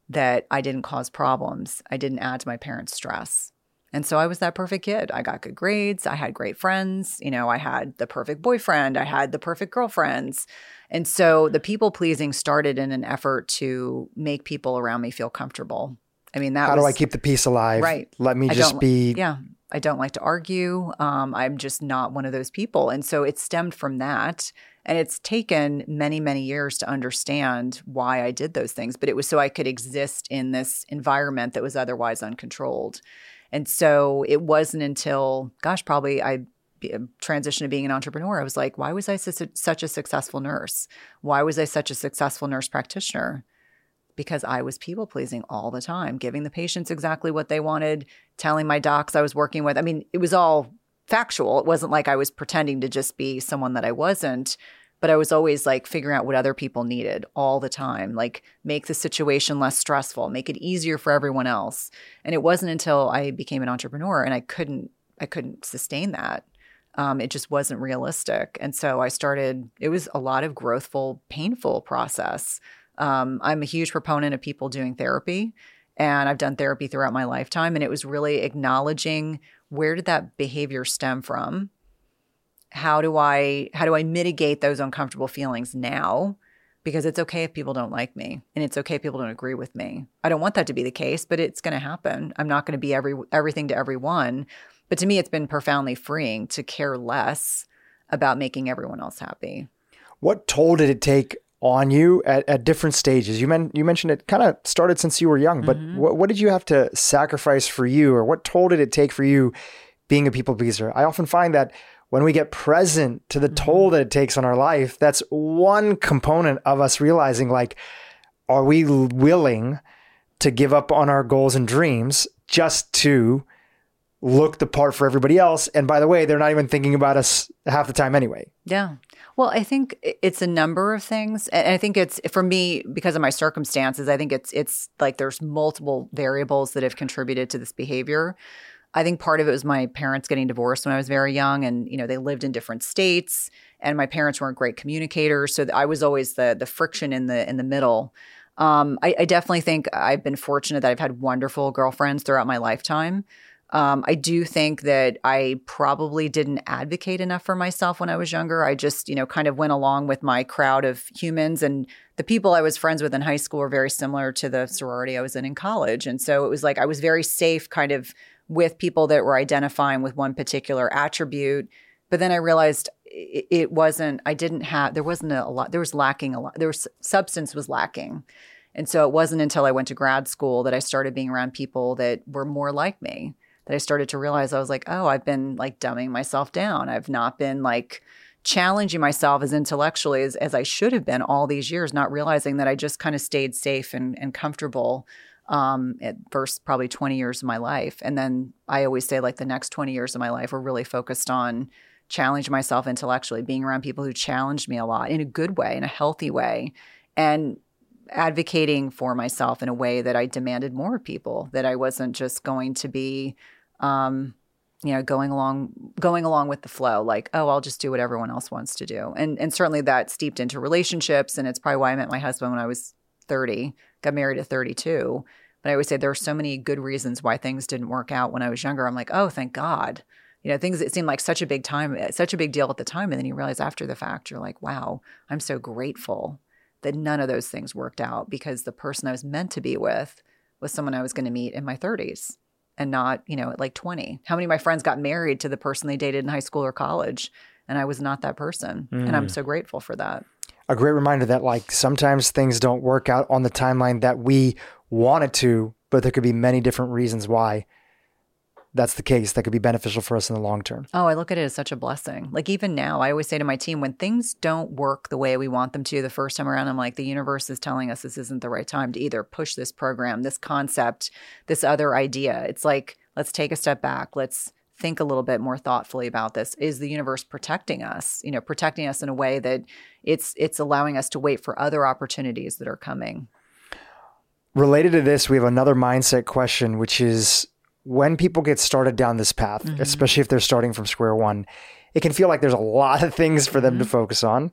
S1: that I didn't cause problems. I didn't add to my parents' stress. And so I was that perfect kid. I got good grades. I had great friends. You know, I had the perfect boyfriend. I had the perfect girlfriends. And so the people pleasing started in an effort to make people around me feel comfortable. I mean, that
S2: How
S1: was,
S2: do I keep the peace alive?
S1: Right.
S2: Let me just be.
S1: Yeah. I don't like to argue. Um, I'm just not one of those people. And so it stemmed from that. And it's taken many, many years to understand why I did those things, but it was so I could exist in this environment that was otherwise uncontrolled. And so it wasn't until, gosh, probably I eh, transitioned to being an entrepreneur. I was like, why was I such a successful nurse? Why was I such a successful nurse practitioner? Because I was people pleasing all the time, giving the patients exactly what they wanted, telling my docs I was working with. I mean, it was all factual. It wasn't like I was pretending to just be someone that I wasn't, but I was always like figuring out what other people needed all the time, like make the situation less stressful, make it easier for everyone else. And it wasn't until I became an entrepreneur and I couldn't I couldn't sustain that. Um, it just wasn't realistic. And so I started, it was a lot of growthful, painful process. Um, I'm a huge proponent of people doing therapy, and I've done therapy throughout my lifetime. And it was really acknowledging where did that behavior stem from? How do I how do I mitigate those uncomfortable feelings now? Because it's okay if people don't like me and it's okay if people don't agree with me. I don't want that to be the case, but it's going to happen. I'm not going to be every everything to everyone. But to me it's been profoundly freeing to care less about making everyone else happy.
S2: What toll did it take on you at, at different stages? You, men- you mentioned it kind of started since you were young, but mm-hmm. what, what did you have to sacrifice for you, or what toll did it take for you being a people pleaser? I often find that when we get present to the mm-hmm. toll that it takes on our life, that's one component of us realizing like, are we willing to give up on our goals and dreams just to look the part for everybody else? And by the way, they're not even thinking about us half the time anyway.
S1: Yeah. Well, I think it's a number of things, and I think it's for me because of my circumstances. I think it's it's like there's multiple variables that have contributed to this behavior. I think part of it was my parents getting divorced when I was very young, and you know they lived in different states, and my parents weren't great communicators, so I was always the the friction in the in the middle. Um, I, I definitely think I've been fortunate that I've had wonderful girlfriends throughout my lifetime. Um, I do think that I probably didn't advocate enough for myself when I was younger. I just, you know, kind of went along with my crowd of humans. And the people I was friends with in high school were very similar to the sorority I was in in college. And so it was like I was very safe kind of with people that were identifying with one particular attribute. But then I realized it, wasn't, I didn't have, there wasn't a, a lot, there was lacking a lot, there was substance was lacking. And so it wasn't until I went to grad school that I started being around people that were more like me that I started to realize I was like, oh, I've been like dumbing myself down. I've not been like challenging myself as intellectually as, as I should have been all these years, not realizing that I just kind of stayed safe and, and comfortable um, at first probably 20 years of my life. And then I always say like the next 20 years of my life were really focused on challenging myself intellectually, being around people who challenged me a lot in a good way, in a healthy way. And advocating for myself in a way that I demanded more of people, that I wasn't just going to be um, you know, going along going along with the flow, like, oh, I'll just do what everyone else wants to do. And and certainly that steeped into relationships. And it's probably why I met my husband when I was 30, got married at 32. But I always say there are so many good reasons why things didn't work out when I was younger. I'm like, oh, thank God. You know, things that seemed like such a big time, such a big deal at the time. And then you realize after the fact, you're like, wow, I'm so grateful that none of those things worked out because the person I was meant to be with was someone I was going to meet in my 30s and not, you know, at like 20. How many of my friends got married to the person they dated in high school or college? And I was not that person. Mm. And I'm mm. so grateful for that.
S2: A great reminder that, like, sometimes things don't work out on the timeline that we wanted to, but there could be many different reasons why that's the case that could be beneficial for us in the long term.
S1: Oh, I look at it as such a blessing. Like even now, I always say to my team when things don't work the way we want them to the first time around, I'm like, the universe is telling us this isn't the right time to either push this program, this concept, this other idea. It's like, let's take a step back. Let's think a little bit more thoughtfully about this. Is the universe protecting us? You know, protecting us in a way that it's it's allowing us to wait for other opportunities that are coming.
S2: Related to this, we have another mindset question, which is when people get started down this path, mm-hmm. especially if they're starting from square one, it can feel like there's a lot of things for them mm-hmm. to focus on.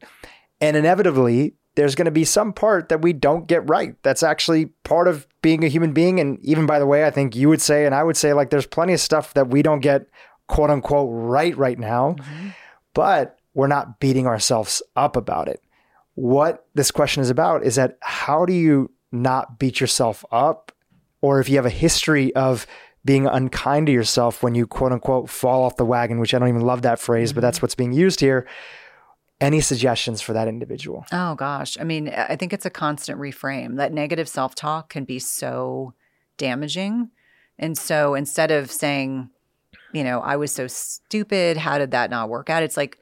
S2: And inevitably, there's going to be some part that we don't get right. That's actually part of being a human being. And even by the way, I think you would say, and I would say, like, there's plenty of stuff that we don't get quote unquote right right now, mm-hmm. but we're not beating ourselves up about it. What this question is about is that how do you not beat yourself up? Or if you have a history of being unkind to yourself when you quote unquote fall off the wagon, which I don't even love that phrase, mm-hmm. but that's mm-hmm. what's being used here. Any suggestions for that individual?
S1: Oh gosh. I mean, I think it's a constant reframe. That negative self talk can be so damaging. And so instead of saying, you know, I was so stupid, how did that not work out? It's like,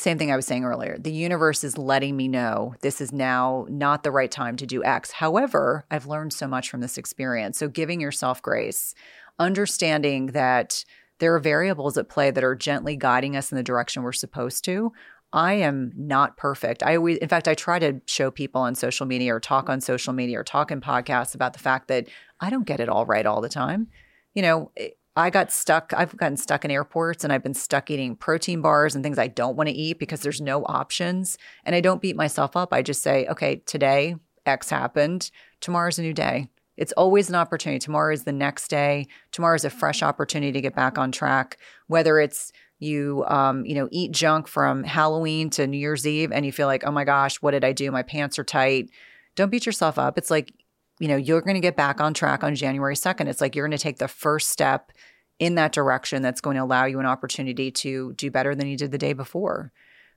S1: same thing I was saying earlier. The universe is letting me know this is now not the right time to do X. However, I've learned so much from this experience. So giving yourself grace, understanding that there are variables at play that are gently guiding us in the direction we're supposed to. I am not perfect. I always, in fact, I try to show people on social media or talk on social media or talk in podcasts about the fact that I don't get it all right all the time. You know, I got stuck. I've gotten stuck in airports and I've been stuck eating protein bars and things I don't want to eat because there's no options. And I don't beat myself up. I just say, okay, today X happened. Tomorrow's a new day. It's always an opportunity. Tomorrow is the next day. Tomorrow is a fresh opportunity to get back on track. Whether it's you, um, you know, eat junk from Halloween to New Year's Eve, and you feel like, oh my gosh, what did I do? My pants are tight. Don't beat yourself up. It's like, you know, you're going to get back on track on January 2nd. It's like you're going to take the first step in that direction that's going to allow you an opportunity to do better than you did the day before.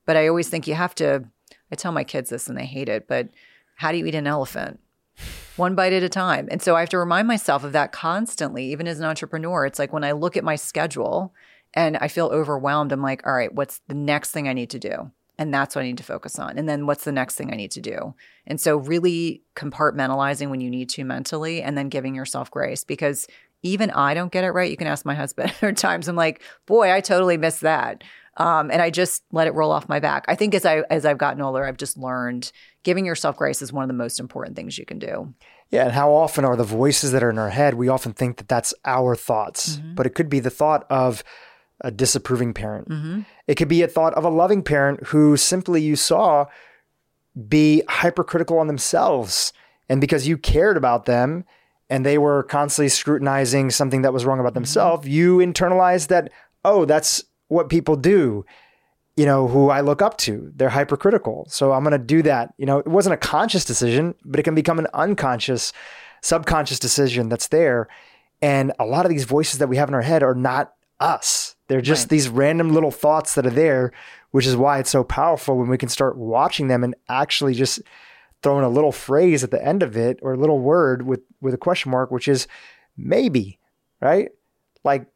S1: But I always think you have to, I tell my kids this and they hate it, but how do you eat an elephant? One bite at a time. And so I have to remind myself of that constantly, even as an entrepreneur. It's like when I look at my schedule and I feel overwhelmed, I'm like, all right, what's the next thing I need to do? And that's what I need to focus on. And then what's the next thing I need to do? And so, really compartmentalizing when you need to mentally and then giving yourself grace because even I don't get it right. You can ask my husband. There are times I'm like, boy, I totally missed that. Um, and I just let it roll off my back. I think as I as I've gotten older, I've just learned giving yourself grace is one of the most important things you can do.
S2: Yeah, and how often are the voices that are in our head? We often think that that's our thoughts, mm-hmm. but it could be the thought of a disapproving parent. Mm-hmm. It could be a thought of a loving parent who simply you saw be hypercritical on themselves, and because you cared about them and they were constantly scrutinizing something that was wrong about mm-hmm. themselves, you internalized that, oh, that's what people do, you know, who I look up to. They're hypercritical. So I'm going to do that. You know, it wasn't a conscious decision, but it can become an unconscious, subconscious decision that's there. And a lot of these voices that we have in our head are not us. They're just right. these random little thoughts that are there, which is why it's so powerful when we can start watching them and actually just throwing a little phrase at the end of it or a little word with with a question mark, which is maybe, right? Like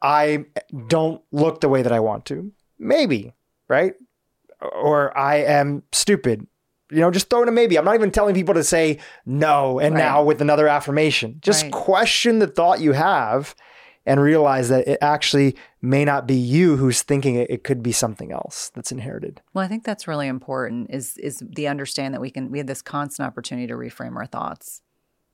S2: I don't look the way that I want to. Maybe, right? Or I am stupid. You know, just throw in a maybe. I'm not even telling people to say no and right. now with another affirmation. Just right. question the thought you have and realize that it actually may not be you who's thinking it, it could be something else that's inherited.
S1: Well, I think that's really important is is the understand that we can we have this constant opportunity to reframe our thoughts.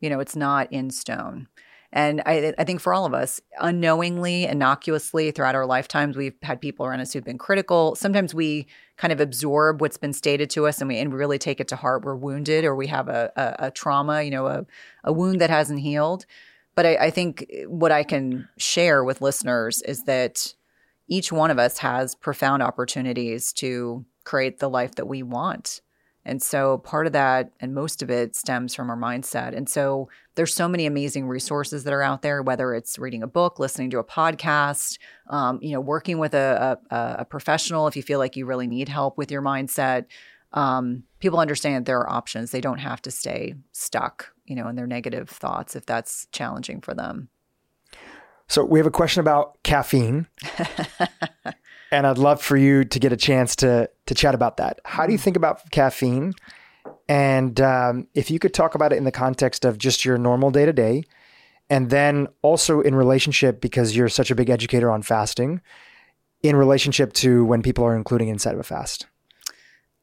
S1: You know, it's not in stone. And I, I, think for all of us, unknowingly, innocuously throughout our lifetimes, we've had people around us who've been critical. Sometimes we kind of absorb what's been stated to us and we and really take it to heart. We're wounded or we have a, a, a trauma, you know, a, a wound that hasn't healed. But I, I think what I can share with listeners is that each one of us has profound opportunities to create the life that we want. And so part of that and most of it stems from our mindset. And so there's so many amazing resources that are out there, whether it's reading a book, listening to a podcast, um, you know, working with a, a, a, professional if you feel like you really need help with your mindset. Um, people understand that there are options. They don't have to stay stuck, you know, and their negative thoughts if that's challenging for them.
S2: So we have a question about caffeine. and I'd love for you to get a chance to to chat about that. How do you mm. think about caffeine? And um, if you could talk about it in the context of just your normal day to day, and then also in relationship because you're such a big educator on fasting, in relationship to when people are including inside of a fast.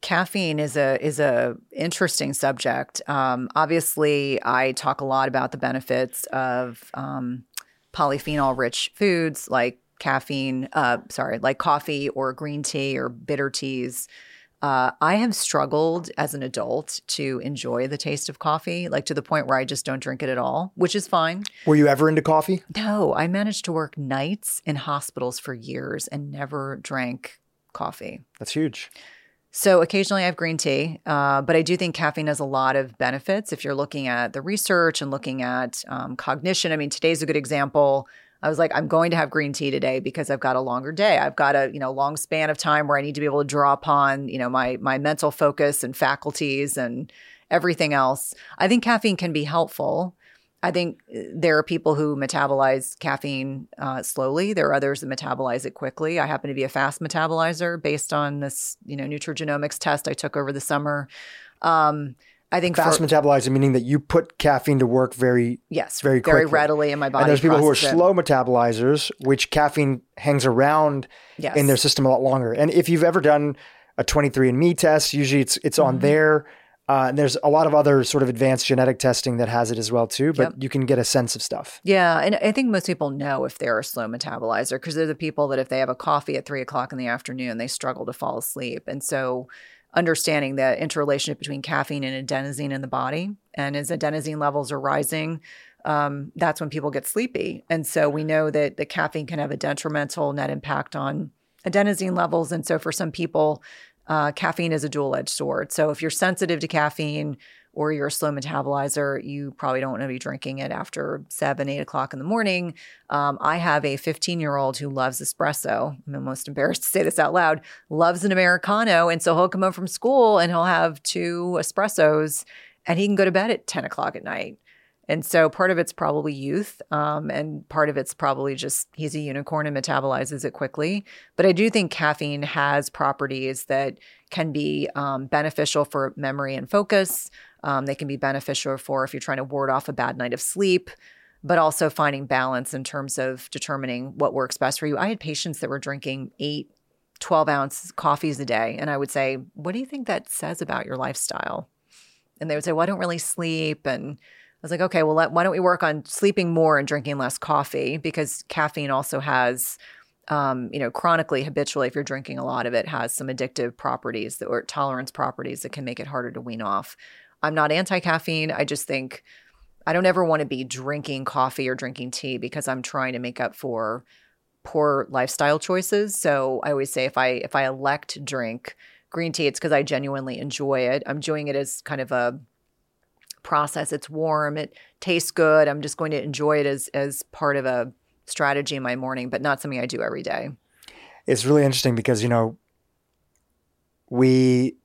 S1: Caffeine is a is a interesting subject. Um, obviously, I talk a lot about the benefits of um, polyphenol rich foods like caffeine, uh, sorry, like coffee or green tea or bitter teas. Uh, I have struggled as an adult to enjoy the taste of coffee, like to the point where I just don't drink it at all, which is fine.
S2: Were you ever into coffee?
S1: No, I managed to work nights in hospitals for years and never drank coffee.
S2: That's huge.
S1: So occasionally I have green tea, uh, but I do think caffeine has a lot of benefits if you're looking at the research and looking at um, cognition. I mean, today's a good example. I was like, I'm going to have green tea today because I've got a longer day. I've got a you know long span of time where I need to be able to draw upon you know my my mental focus and faculties and everything else. I think caffeine can be helpful. I think uh, there are people who metabolize caffeine uh, slowly. There are others that metabolize it quickly. I happen to be a fast metabolizer based on this, you know, nutrigenomics test I took over the summer. Um, I think
S2: fast for, metabolizing, meaning that you put caffeine to work very
S1: yes,
S2: very
S1: very readily in my body.
S2: And there's people who are it. slow metabolizers, which caffeine hangs around yes. in their system a lot longer. And if you've ever done a 23andMe test, usually it's it's mm-hmm. on there. Uh, and there's a lot of other sort of advanced genetic testing that has it as well too, but yep. you can get a sense of stuff.
S1: Yeah, and I think most people know if they're a slow metabolizer because they're the people that if they have a coffee at three o'clock in the afternoon, they struggle to fall asleep, and so understanding the interrelationship between caffeine and adenosine in the body. And as adenosine levels are rising, um, that's when people get sleepy. And so we know that the caffeine can have a detrimental net impact on adenosine levels. And so for some people, uh, caffeine is a dual edged sword. So if you're sensitive to caffeine, or you're a slow metabolizer, you probably don't want to be drinking it after seven, eight o'clock in the morning. Um, I have a 15 year old who loves espresso. I'm almost embarrassed to say this out loud, loves an Americano. And so he'll come home from school and he'll have two espressos and he can go to bed at 10 o'clock at night. And so part of it's probably youth, um, and part of it's probably just he's a unicorn and metabolizes it quickly. But I do think caffeine has properties that can be um, beneficial for memory and focus. Um, they can be beneficial for if you're trying to ward off a bad night of sleep, but also finding balance in terms of determining what works best for you. I had patients that were drinking eight, 12 ounce coffees a day. And I would say, What do you think that says about your lifestyle? And they would say, Well, I don't really sleep. And I was like, okay, well, let, why don't we work on sleeping more and drinking less coffee? Because caffeine also has, um, you know, chronically, habitually, if you're drinking a lot of it, has some addictive properties that, or tolerance properties that can make it harder to wean off. I'm not anti caffeine. I just think I don't ever want to be drinking coffee or drinking tea because I'm trying to make up for poor lifestyle choices. So I always say if I if I elect to drink green tea, it's because I genuinely enjoy it. I'm doing it as kind of a process. It's warm. It tastes good. I'm just going to enjoy it as as part of a strategy in my morning, but not something I do every day.
S2: It's really interesting because you know we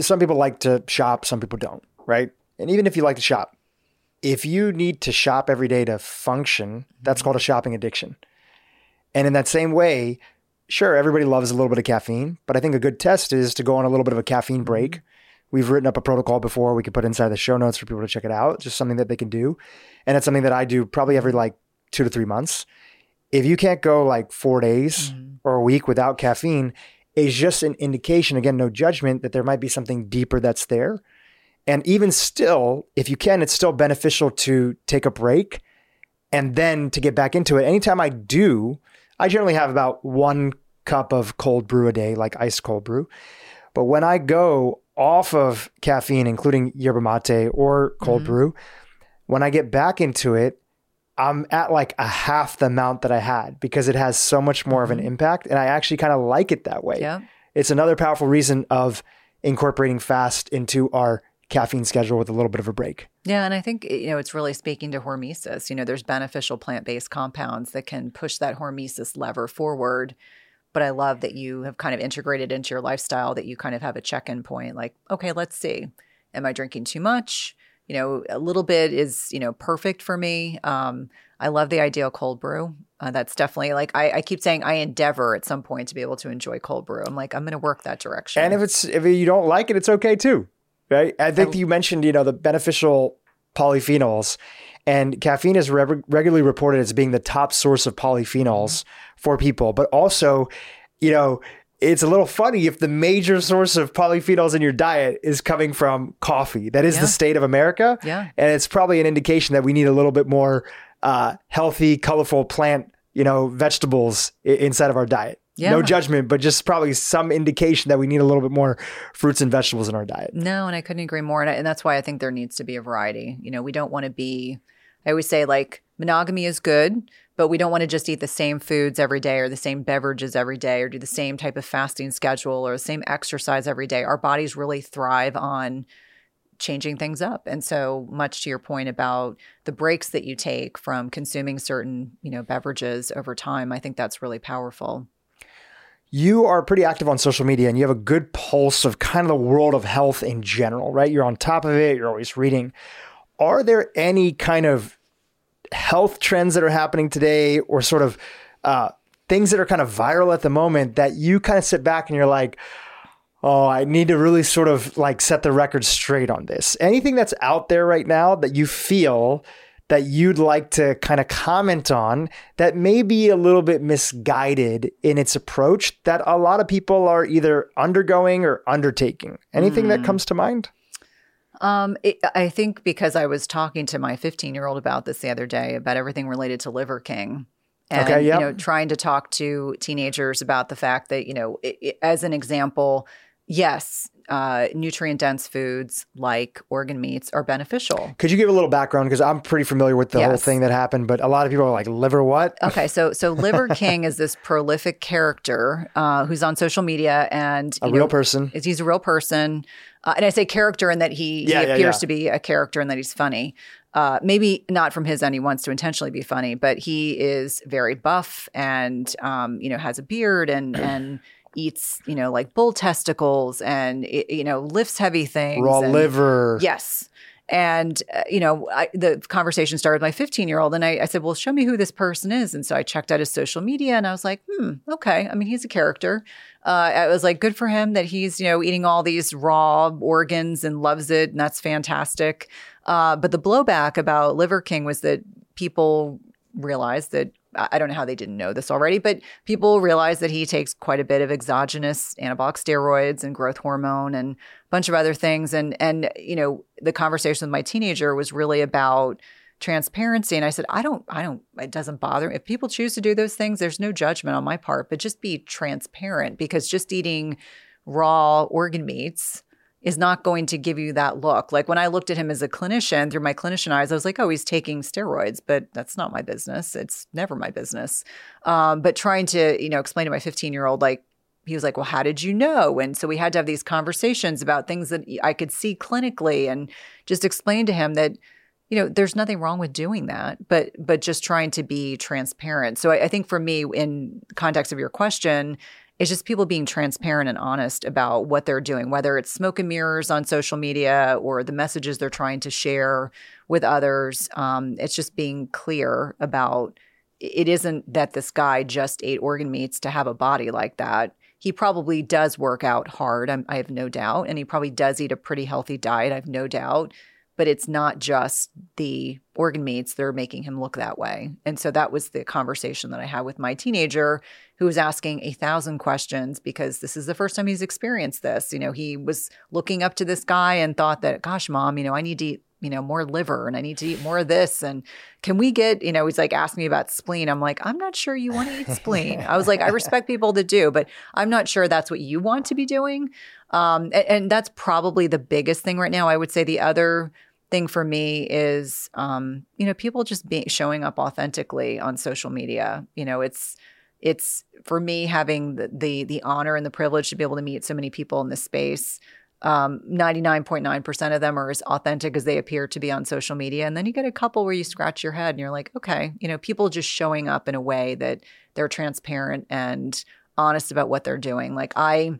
S2: some people like to shop, some people don't, right? And even if you like to shop, if you need to shop every day to function, that's mm-hmm. called a shopping addiction. And in that same way, sure, everybody loves a little bit of caffeine, but I think a good test is to go on a little bit of a caffeine break mm-hmm. We've written up a protocol before we could put inside the show notes for people to check it out. Just something that they can do. And it's something that I do probably every like two to three months. If you can't go like four days mm-hmm. or a week without caffeine, it's just an indication, again, no judgment, that there might be something deeper that's there. And even still, if you can, it's still beneficial to take a break and then to get back into it. Anytime I do, I generally have about one cup of cold brew a day, like ice cold brew. But when I go off of caffeine, including yerba mate or cold mm-hmm. brew, when I get back into it, I'm at like a half the amount that I had because it has so much more mm-hmm. of an mm-hmm. impact. And I actually kind of like it that way.
S1: Yeah.
S2: It's another powerful reason of incorporating fast into our caffeine schedule with a little bit of a break.
S1: Yeah, and I think you know it's really speaking to hormesis. You know, there's beneficial plant-based compounds that can push that hormesis lever forward but I love that you have kind of integrated into your lifestyle that you kind of have a check in point like, okay, let's see. Am I drinking too much? You know, a little bit is, you know, perfect for me. Um, I love the idea of cold brew. Uh, that's definitely like I, I, keep saying I endeavor at some point to be able to enjoy cold brew. I'm like I'm going to work that direction.
S2: And if it's if you don't like it, it's okay too, right? I think I, you mentioned you know the beneficial polyphenols, and caffeine is re- regularly reported as being the top source of polyphenols mm-hmm. for people. But also, you know, it's a little funny if the major source of polyphenols in your diet is coming from coffee. That is yeah. the state of America.
S1: Yeah.
S2: And it's probably an indication that we need a little bit more uh, healthy, colorful plant, you know, vegetables I- inside of our diet. Yeah. No judgment, but just probably some indication that we need a little bit more fruits and vegetables in our diet.
S1: No, and I couldn't agree more. And, I, and that's why I think there needs to be a variety. You know, we don't want to be I always say like monogamy is good, but we don't want to just eat the same foods every day or the same beverages every day or do the same type of fasting schedule or the same exercise every day. Our bodies really thrive on changing things up. And so much to your point about the breaks that you take from consuming certain, you know, beverages over time, I think that's really powerful.
S2: You are pretty active on social media and you have a good pulse of kind of the world of health in general, right? You're on top of it, you're always reading are there any kind of health trends that are happening today or sort of uh, things that are kind of viral at the moment that you kind of sit back and you're like, oh, I need to really sort of like set the record straight on this? Anything that's out there right now that you feel that you'd like to kind of comment on that may be a little bit misguided in its approach that a lot of people are either undergoing or undertaking? Anything mm. that comes to mind?
S1: Um, it, I think because I was talking to my 15 year old about this the other day about everything related to Liver King. And, okay, yep. you know, trying to talk to teenagers about the fact that, you know, it, it, as an example, yes, uh, nutrient dense foods like organ meats are beneficial.
S2: Could you give a little background because I'm pretty familiar with the whole thing that happened, but a lot of people are like liver what?
S1: Okay, so so Liver King is this prolific character uh, who's on social media and
S2: A real
S1: know,
S2: person.
S1: is- He's a real person, uh, and I say character in that he,
S2: Yeah,
S1: he
S2: yeah,
S1: appears
S2: yeah.
S1: to be a character and that he's funny. Uh, maybe not from his end; he wants to intentionally be funny, but he is very buff and um, you know has a beard and and eats you know like bull testicles and you know lifts heavy things.
S2: Raw
S1: and-
S2: liver.
S1: Yes. And, uh, you know, I, the conversation started with my 15 year old. And I, I said, well, show me who this person is. And so I checked out his social media and I was like, hmm, okay. I mean, he's a character. Uh, I was like, good for him that he's, you know, eating all these raw organs and loves it. And that's fantastic. Uh, but the blowback about Liver King was that people realized that I don't know how they didn't know this already, but people realize that he takes quite a bit of exogenous anabolic steroids and growth hormone and a bunch of other things. And and you know, the conversation with my teenager was really about transparency. And I said, I don't, I don't, it doesn't bother me. If people choose to do those things, there's no judgment on my part, but just be transparent because just eating raw organ meats is not going to give you that look. Like when I looked at him as a clinician through my clinician eyes, I was like, oh, he's taking steroids, but that's not my business. It's never my business. Um, but trying to, you know, explain to my 15 year old, like, he was like, well, how did you know? And so we had to have these conversations about things that I could see clinically and just explain to him that, you know, there's nothing wrong with doing that, but but just trying to be transparent. So I, I think for me, in context of your question, it's just people being transparent and honest about what they're doing, whether it's smoke and mirrors on social media or the messages they're trying to share with others. Um, it's just being clear about it isn't that this guy just ate organ meats to have a body like that. He probably does work out hard, I'm, I have no doubt, and he probably does eat a pretty healthy diet, I have no doubt. But it's not just the organ meats that are making him look that way. And so that was the conversation that I had with my teenager who was asking a thousand questions because this is the first time he's experienced this. You know, he was looking up to this guy and thought that, gosh, mom, you know, I need to eat, you know, more liver and I need to eat more of this. And can we get, you know, he's like asking me about spleen. I'm like, I'm not sure you want to eat spleen. I was like, I respect people that do, but I'm not sure that's what you want to be doing. Um, and, and that's probably the biggest thing right now. I would say the other thing for me is um, you know people just being showing up authentically on social media you know it's it's for me having the, the the honor and the privilege to be able to meet so many people in this space um, 99.9% of them are as authentic as they appear to be on social media and then you get a couple where you scratch your head and you're like okay you know people just showing up in a way that they're transparent and honest about what they're doing like i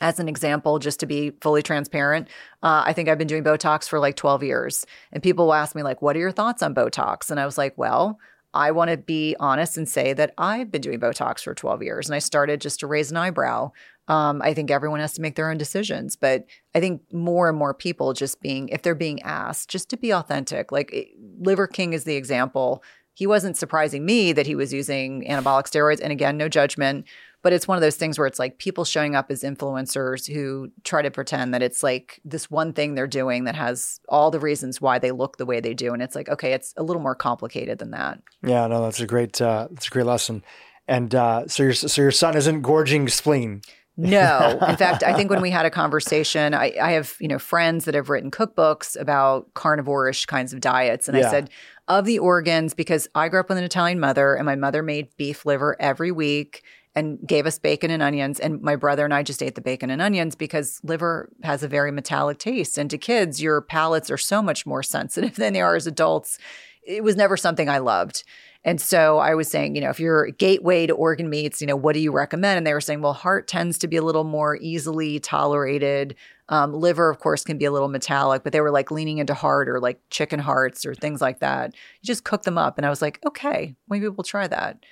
S1: as an example, just to be fully transparent, uh, I think I've been doing Botox for like 12 years. And people will ask me, like, what are your thoughts on Botox? And I was like, well, I want to be honest and say that I've been doing Botox for 12 years and I started just to raise an eyebrow. Um, I think everyone has to make their own decisions, but I think more and more people just being, if they're being asked, just to be authentic. Like it- Liver King is the example. He wasn't surprising me that he was using anabolic steroids. And again, no judgment, but it's one of those things where it's like people showing up as influencers who try to pretend that it's like this one thing they're doing that has all the reasons why they look the way they do. And it's like, okay, it's a little more complicated than that.
S2: Yeah, no, that's a great uh, that's a great lesson. And uh, so your so your son isn't gorging spleen.
S1: No. In fact, I think when we had a conversation, I, I have, you know, friends that have written cookbooks about carnivore-ish kinds of diets. And
S2: Yeah.
S1: I said, of the organs, because I grew up with an Italian mother and my mother made beef liver every week and gave us bacon and onions. And my brother and I just ate the bacon and onions because liver has a very metallic taste. And to kids, your palates are so much more sensitive than they are as adults. It was never something I loved. And so I was saying, you know, if you're gateway to organ meats, you know, what do you recommend? And they were saying, well, heart tends to be a little more easily tolerated. Um, liver, of course, can be a little metallic, but they were like leaning into heart or like chicken hearts or things like that. You just cook them up. And I was like, okay, maybe we'll try that.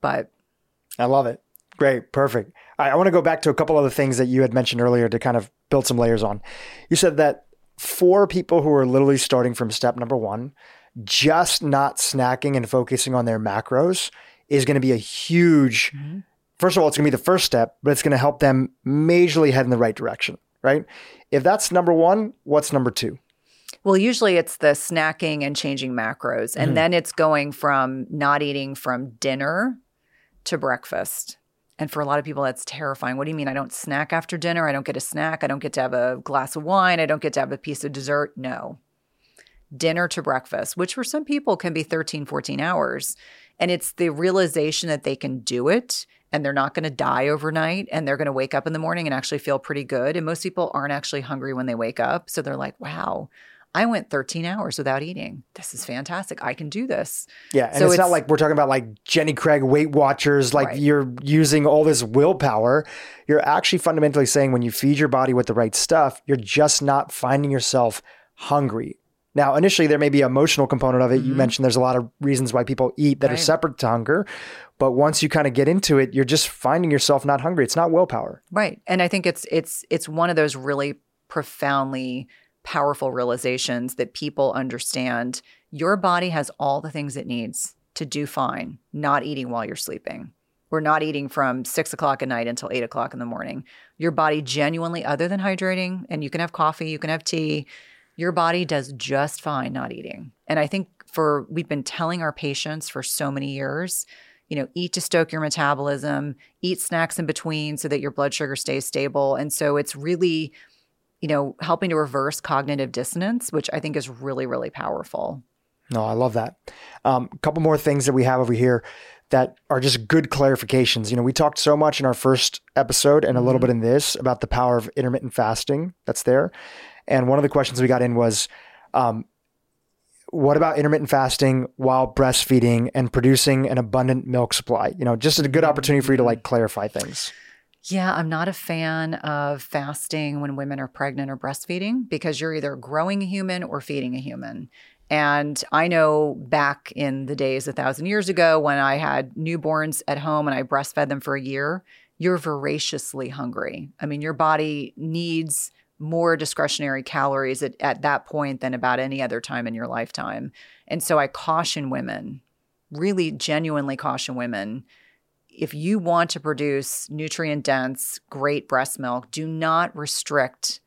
S1: But
S2: I love it. Great, perfect. I, I want to go back to a couple of other things that you had mentioned earlier to kind of build some layers on. You said that for people who are literally starting from step number one, just not snacking and focusing on their macros is going to be a huge. First of all, it's going to be the first step, but it's going to help them majorly head in the right direction, right? If that's number one, what's number two?
S1: Well, usually it's the snacking and changing macros. And
S2: Mhm.
S1: then it's going from not eating from dinner to breakfast. And for a lot of people, that's terrifying. What do you mean? I don't snack after dinner? I don't get a snack? I don't get to have a glass of wine? I don't get to have a piece of dessert? No. Dinner to breakfast, which for some people can be 13, 14 hours. And it's the realization that they can do it and they're not going to die overnight and they're going to wake up in the morning and actually feel pretty good. And most people aren't actually hungry when they wake up. So they're like, wow, I went 13 hours without eating. This is fantastic. I can do this.
S2: Yeah. And so it's, it's, not like we're talking about like Jenny Craig Weight Watchers, like right. you're using all this willpower. You're actually fundamentally saying when you feed your body with the right stuff, you're just not finding yourself hungry. Now, initially, there may be an emotional component of it. Mm-hmm. You mentioned there's a lot of reasons why people eat that right. are separate to hunger. But once you kind of get into it, you're just finding yourself not hungry. It's not willpower.
S1: Right. And I think it's it's it's one of those really profoundly powerful realizations that people understand your body has all the things it needs to do fine, not eating while you're sleeping. We're not eating from six o'clock at night until eight o'clock in the morning. Your body genuinely, other than hydrating, and you can have coffee, you can have tea, your body does just fine not eating. And I think for we've been telling our patients for so many years, you know, eat to stoke your metabolism, eat snacks in between so that your blood sugar stays stable. And so it's really, you know, helping to reverse cognitive dissonance, which I think is really, really powerful.
S2: No, I love that. Um, a couple more things that we have over here that are just good clarifications. You know, we talked so much in our first episode and a little mm-hmm. bit in this about the power of intermittent fasting that's there. And one of the questions we got in was, um, what about intermittent fasting while breastfeeding and producing an abundant milk supply? You know, just a good opportunity for you to like clarify things.
S1: Yeah, I'm not a fan of fasting when women are pregnant or breastfeeding because you're either growing a human or feeding a human. And I know back in the days a thousand years ago when I had newborns at home and I breastfed them for a year, you're voraciously hungry. I mean, your body needs more discretionary calories at, at that point than about any other time in your lifetime. And so I caution women, really genuinely caution women if you want to produce nutrient dense, great breast milk, do not restrict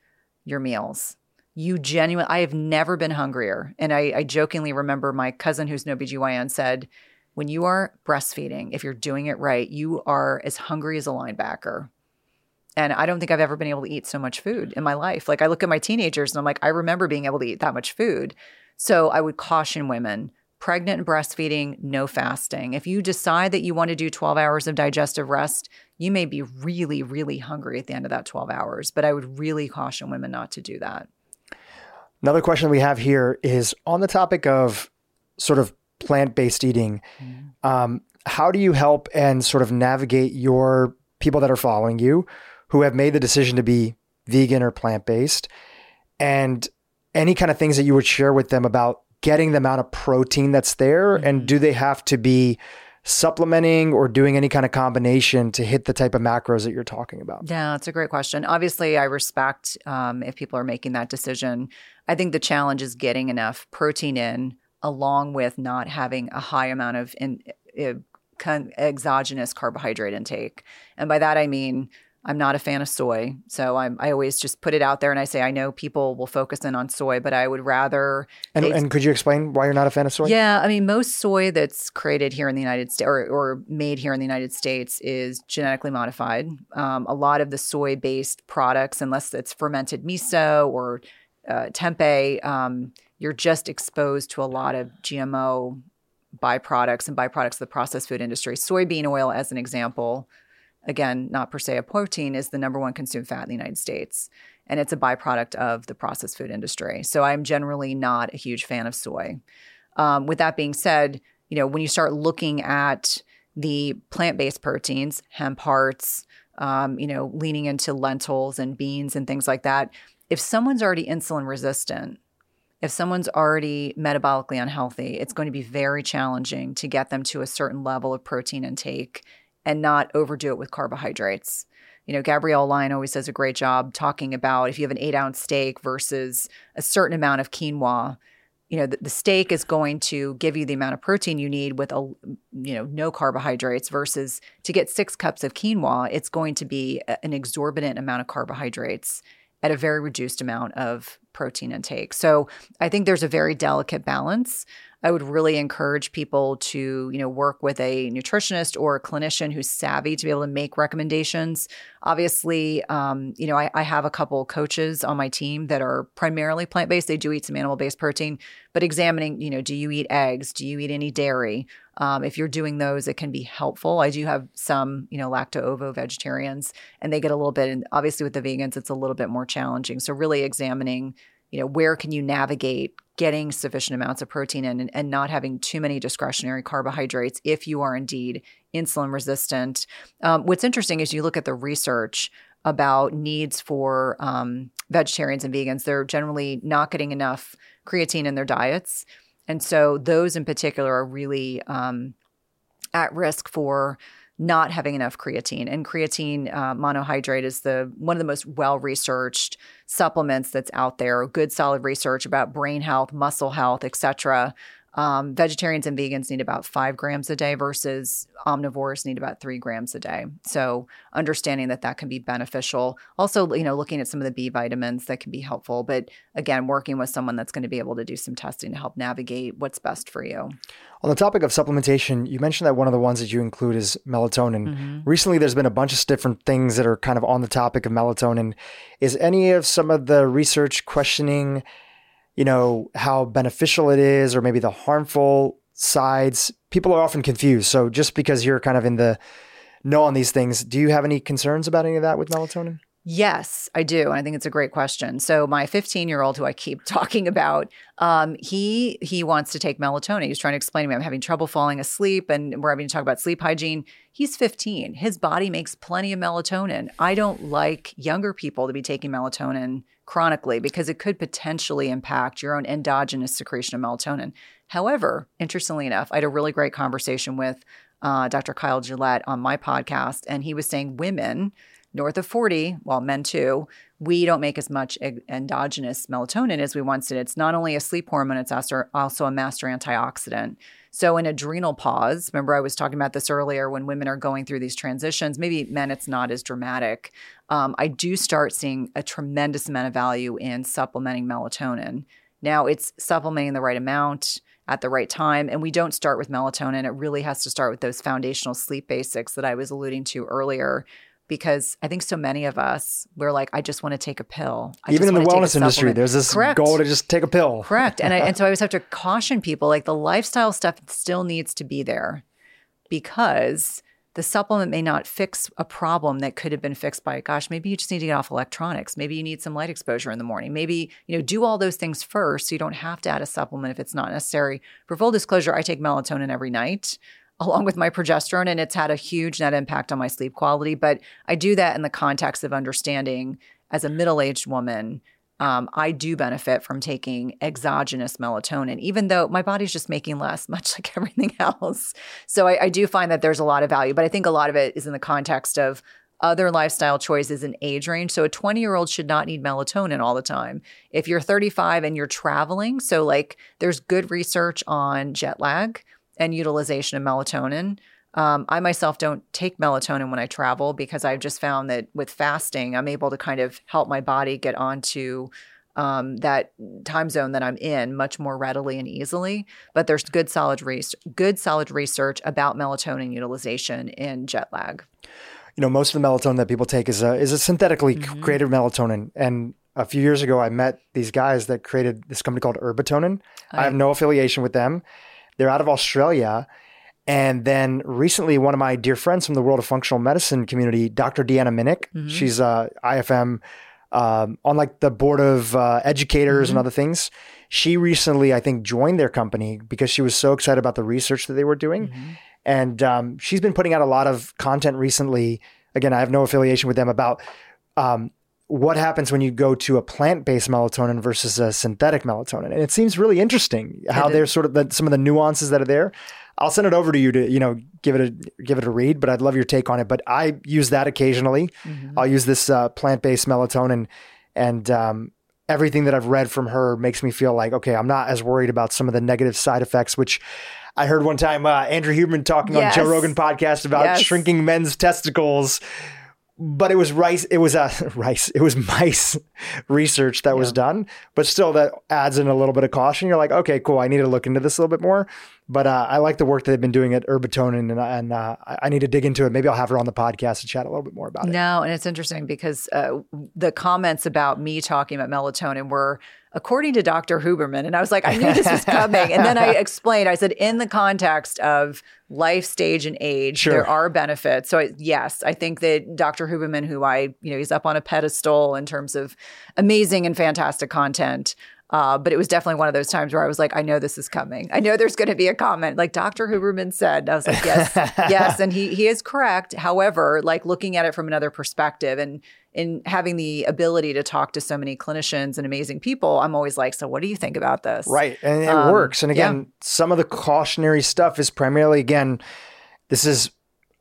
S1: your meals. You genuinely, I have never been hungrier. And I, I jokingly remember my cousin who's an OB-GYN said, when you are breastfeeding, if you're doing it right, you are as hungry as a linebacker. And I don't think I've ever been able to eat so much food in my life. Like I look at my teenagers and I'm like, I remember being able to eat that much food. So I would caution women pregnant and breastfeeding, no fasting. If you decide that you want to do 12 hours of digestive rest, you may be really, really hungry at the end of that 12 hours. But I would really caution women not to do that.
S2: Another question we have here is on the topic of sort of plant based eating. Mm-hmm. Um, how do you help and sort of navigate your people that are following you who have made the decision to be vegan or plant based, and any kind of things that you would share with them about getting the amount of protein that's there, mm-hmm. and do they have to be supplementing or doing any kind of combination to hit the type of macros that you're talking about?
S1: Yeah, that's a great question. Obviously, I respect um, if people are making that decision. I think the challenge is getting enough protein in, along with not having a high amount of in, uh, exogenous carbohydrate intake. And by that, I mean I'm not a fan of soy. So I'm, I always just put it out there and I say, I know people will focus in on soy, but I would rather.
S2: And, and could you explain why you're not a fan of soy?
S1: Yeah. I mean, most soy that's created here in the United States or, or made here in the United States is genetically modified. Um, a lot of the soy based products, unless it's fermented miso or uh, tempeh, um, you're just exposed to a lot of GMO byproducts and byproducts of the processed food industry. Soybean oil, as an example, again, not per se a protein, is the number one consumed fat in the United States. And it's a byproduct of the processed food industry. So I'm generally not a huge fan of soy. Um, with that being said, you know, when you start looking at the plant-based proteins, hemp hearts, um, you know, leaning into lentils and beans and things like that, if someone's already insulin resistant, if someone's already metabolically unhealthy, it's going to be very challenging to get them to a certain level of protein intake and not overdo it with carbohydrates. You know, Gabrielle Lyon always does a great job talking about if you have an eight ounce steak versus a certain amount of quinoa, you know, the, the, steak is going to give you the amount of protein you need with a, you know, no carbohydrates versus to get six cups of quinoa, it's going to be a, an exorbitant amount of carbohydrates at a very reduced amount of protein intake. So I think there's a very delicate balance. I would really encourage people to, you know, work with a nutritionist or a clinician who's savvy to be able to make recommendations. Obviously, um, you know, I, I have a couple coaches on my team that are primarily plant based. They do eat some animal based protein, but examining, you know, do you eat eggs? Do you eat any dairy? Um, if you're doing those, it can be helpful. I do have some, you know, lacto ovo vegetarians, and they get a little bit. And obviously, with the vegans, it's a little bit more challenging. So, really examining you know where can you navigate getting sufficient amounts of protein in and, and, not having too many discretionary carbohydrates if you are indeed insulin resistant um, what's interesting is you look at the research about needs for um, vegetarians and vegans they're generally not getting enough creatine in their diets and so those in particular are really um, at risk for not having enough creatine. And creatine uh, monohydrate is the one of the most well researched supplements that's out there. Good solid research about brain health, muscle health, etc. Um, vegetarians and vegans need about five grams a day versus omnivores need about three grams a day. So understanding that that can be beneficial. Also, you know, looking at some of the B vitamins that can be helpful. But again, working with someone that's going to be able to do some testing to help navigate what's best for you.
S2: On the topic of supplementation, you mentioned that one of the ones that you include is melatonin. Mm-hmm. Recently, there's been a bunch of different things that are kind of on the topic of melatonin. Is any of some of the research questioning? You know, how beneficial it is or maybe the harmful sides. People are often confused. So just because you're kind of in the know on these things, do you have any concerns about any of that with melatonin?
S1: Yes, I do. And I think it's a great question. So my 15 year old who I keep talking about, um, he he wants to take melatonin. He's trying to explain to me I'm having trouble falling asleep and we're having to talk about sleep hygiene. He's 15. His body makes plenty of melatonin. I don't like younger people to be taking melatonin chronically because it could potentially impact your own endogenous secretion of melatonin. However, interestingly enough, I had a really great conversation with uh, Dr. Kyle Gillett on my podcast, and he was saying women north of 40, well, men too, we don't make as much endogenous melatonin as we once did. It's not only a sleep hormone, it's also a master antioxidant. So, in adrenopause, remember I was talking about this earlier when women are going through these transitions, maybe men, it's not as dramatic. Um, I do start seeing a tremendous amount of value in supplementing melatonin. Now, it's supplementing the right amount at the right time. And we don't start with melatonin. It really has to start with those foundational sleep basics that I was alluding to earlier, because I think so many of us we're like, I just want to take a pill. I
S2: Even in the wellness industry, there's this Correct. goal to just take a pill.
S1: Correct. And I, and so I always have to caution people like the lifestyle stuff still needs to be there because the supplement may not fix a problem that could have been fixed by gosh maybe you just need to get off electronics maybe you need some light exposure in the morning maybe you know do all those things first so you don't have to add a supplement if it's not necessary for full disclosure i take melatonin every night along with my progesterone, and it's had a huge net impact on my sleep quality. But I do that in the context of understanding as a middle aged woman. Um, I do benefit from taking exogenous melatonin, even though my body's just making less, much like everything else. So I, I do find that there's a lot of value, but I think a lot of it is in the context of other lifestyle choices and age range. So a 20 year old should not need melatonin all the time. If you're 35 and you're traveling, so like there's good research on jet lag and utilization of melatonin. Um, I myself don't take melatonin when I travel because I've just found that with fasting, I'm able to kind of help my body get onto um, that time zone that I'm in much more readily and easily. But there's good solid research, good solid research about melatonin utilization in jet lag.
S2: You know, most of the melatonin that people take is a is a synthetically mm-hmm. created melatonin, and a few years ago, I met these guys that created this company called Herbatonin. I, I have no affiliation with them they're out of Australia. And then recently, one of my dear friends from the world of functional medicine community, Dr. Deanna Minich, mm-hmm. she's uh, IFM um, on like the board of uh, educators mm-hmm. and other things. She recently, I think, joined their company because she was so excited about the research that they were doing. Mm-hmm. And um, she's been putting out a lot of content recently. Again, I have no affiliation with them about um, what happens when you go to a plant-based melatonin versus a synthetic melatonin and it seems really interesting how there's sort of the, some of the nuances that are there i'll send it over to you to you know give it a give it a read but i'd love your take on it but i use that occasionally mm-hmm. i'll use this uh, plant-based melatonin and um, everything that i've read from her makes me feel like okay i'm not as worried about some of the negative side effects which I heard one time uh, Andrew Huberman talking yes. on Joe Rogan podcast about yes. shrinking men's testicles but it was rice. It was uh, rice. It was mice research that was done, but still, that adds in a little bit of caution. You're like, okay, cool. I need to look into this a little bit more. But uh, I like the work that they've been doing at Herbatonin, and, and uh, I need to dig into it. Maybe I'll have her on the podcast to chat a little bit more about it.
S1: No, and it's interesting because uh, the comments about me talking about melatonin were according to Dr. Huberman. And I was like, I knew this was coming. and then I explained, I said, in the context of life stage and age, sure. there are benefits. So I, yes, I think that Dr. Huberman, who I, you know, he's up on a pedestal in terms of amazing and fantastic content. Uh, but it was definitely one of those times where I was like, I know this is coming. I know there's going to be a comment like Dr. Huberman said. I was like, yes, yes, and he he is correct. However, like looking at it from another perspective and in having the ability to talk to so many clinicians and amazing people, I'm always like, so what do you think about this?
S2: Right, and it um, works. And again, yeah. some of the cautionary stuff is primarily again, this is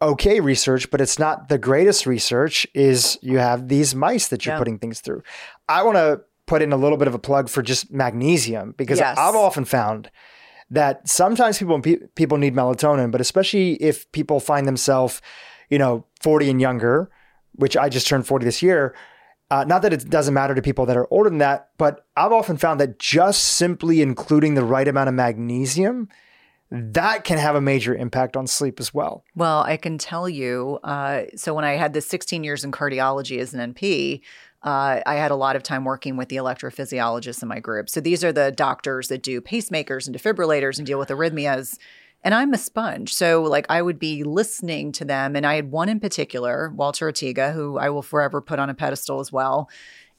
S2: okay research, but it's not the greatest research. Is you have these mice that you're yeah. putting things through. I want to put in a little bit of a plug for just magnesium because yes. I've often found that sometimes people people need melatonin, but especially if people find themselves, you know, 40 and younger, which I just turned 40 this year. Uh, not that it doesn't matter to people that are older than that, but I've often found that just simply including the right amount of magnesium, that can have a major impact on sleep as well.
S1: Well, I can tell you. Uh, so when I had the 16 years in cardiology as an NP, uh, I had a lot of time working with the electrophysiologists in my group. So these are the doctors that do pacemakers and defibrillators and deal with arrhythmias. And I'm a sponge. So, like, I would be listening to them. And I had one in particular, Walter Ortiga, who I will forever put on a pedestal as well.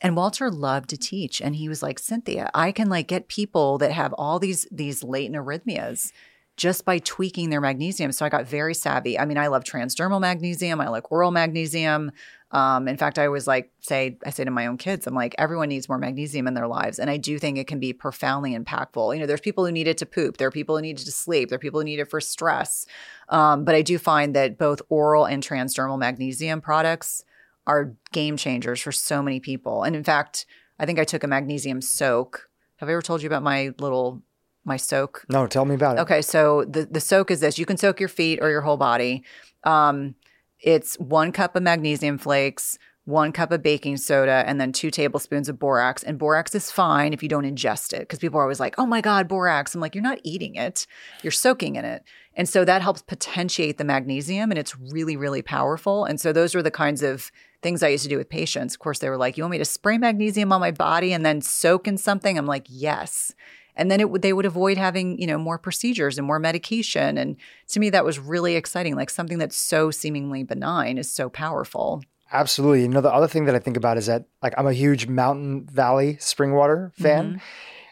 S1: And Walter loved to teach. And he was like, Cynthia, I can like get people that have all these these latent arrhythmias just by tweaking their magnesium. So I got very savvy. I mean, I love transdermal magnesium. I like oral magnesium. Um, in fact, I always like say, I say to my own kids, I'm like, everyone needs more magnesium in their lives. And I do think it can be profoundly impactful. You know, there's people who need it to poop, there are people who need it to sleep, there are people who need it for stress. Um, but I do find that both oral and transdermal magnesium products are game changers for so many people. And in fact, I think I took a magnesium soak. Have I ever told you about my little my soak?
S2: No, tell me about it.
S1: Okay, so the the soak is this: you can soak your feet or your whole body. Um, it's one cup of magnesium flakes, one cup of baking soda, and then two tablespoons of borax. And borax is fine if you don't ingest it because people are always like, oh my God, borax. I'm like, you're not eating it, you're soaking in it. And so that helps potentiate the magnesium and it's really, really powerful. And so those are the kinds of things I used to do with patients. Of course, they were like, you want me to spray magnesium on my body and then soak in something? I'm like, yes and then it would they would avoid having you know more procedures and more medication and to me that was really exciting like something that's so seemingly benign is so powerful
S2: absolutely you know the other thing that i think about is that like i'm a huge mountain valley spring water fan mm-hmm.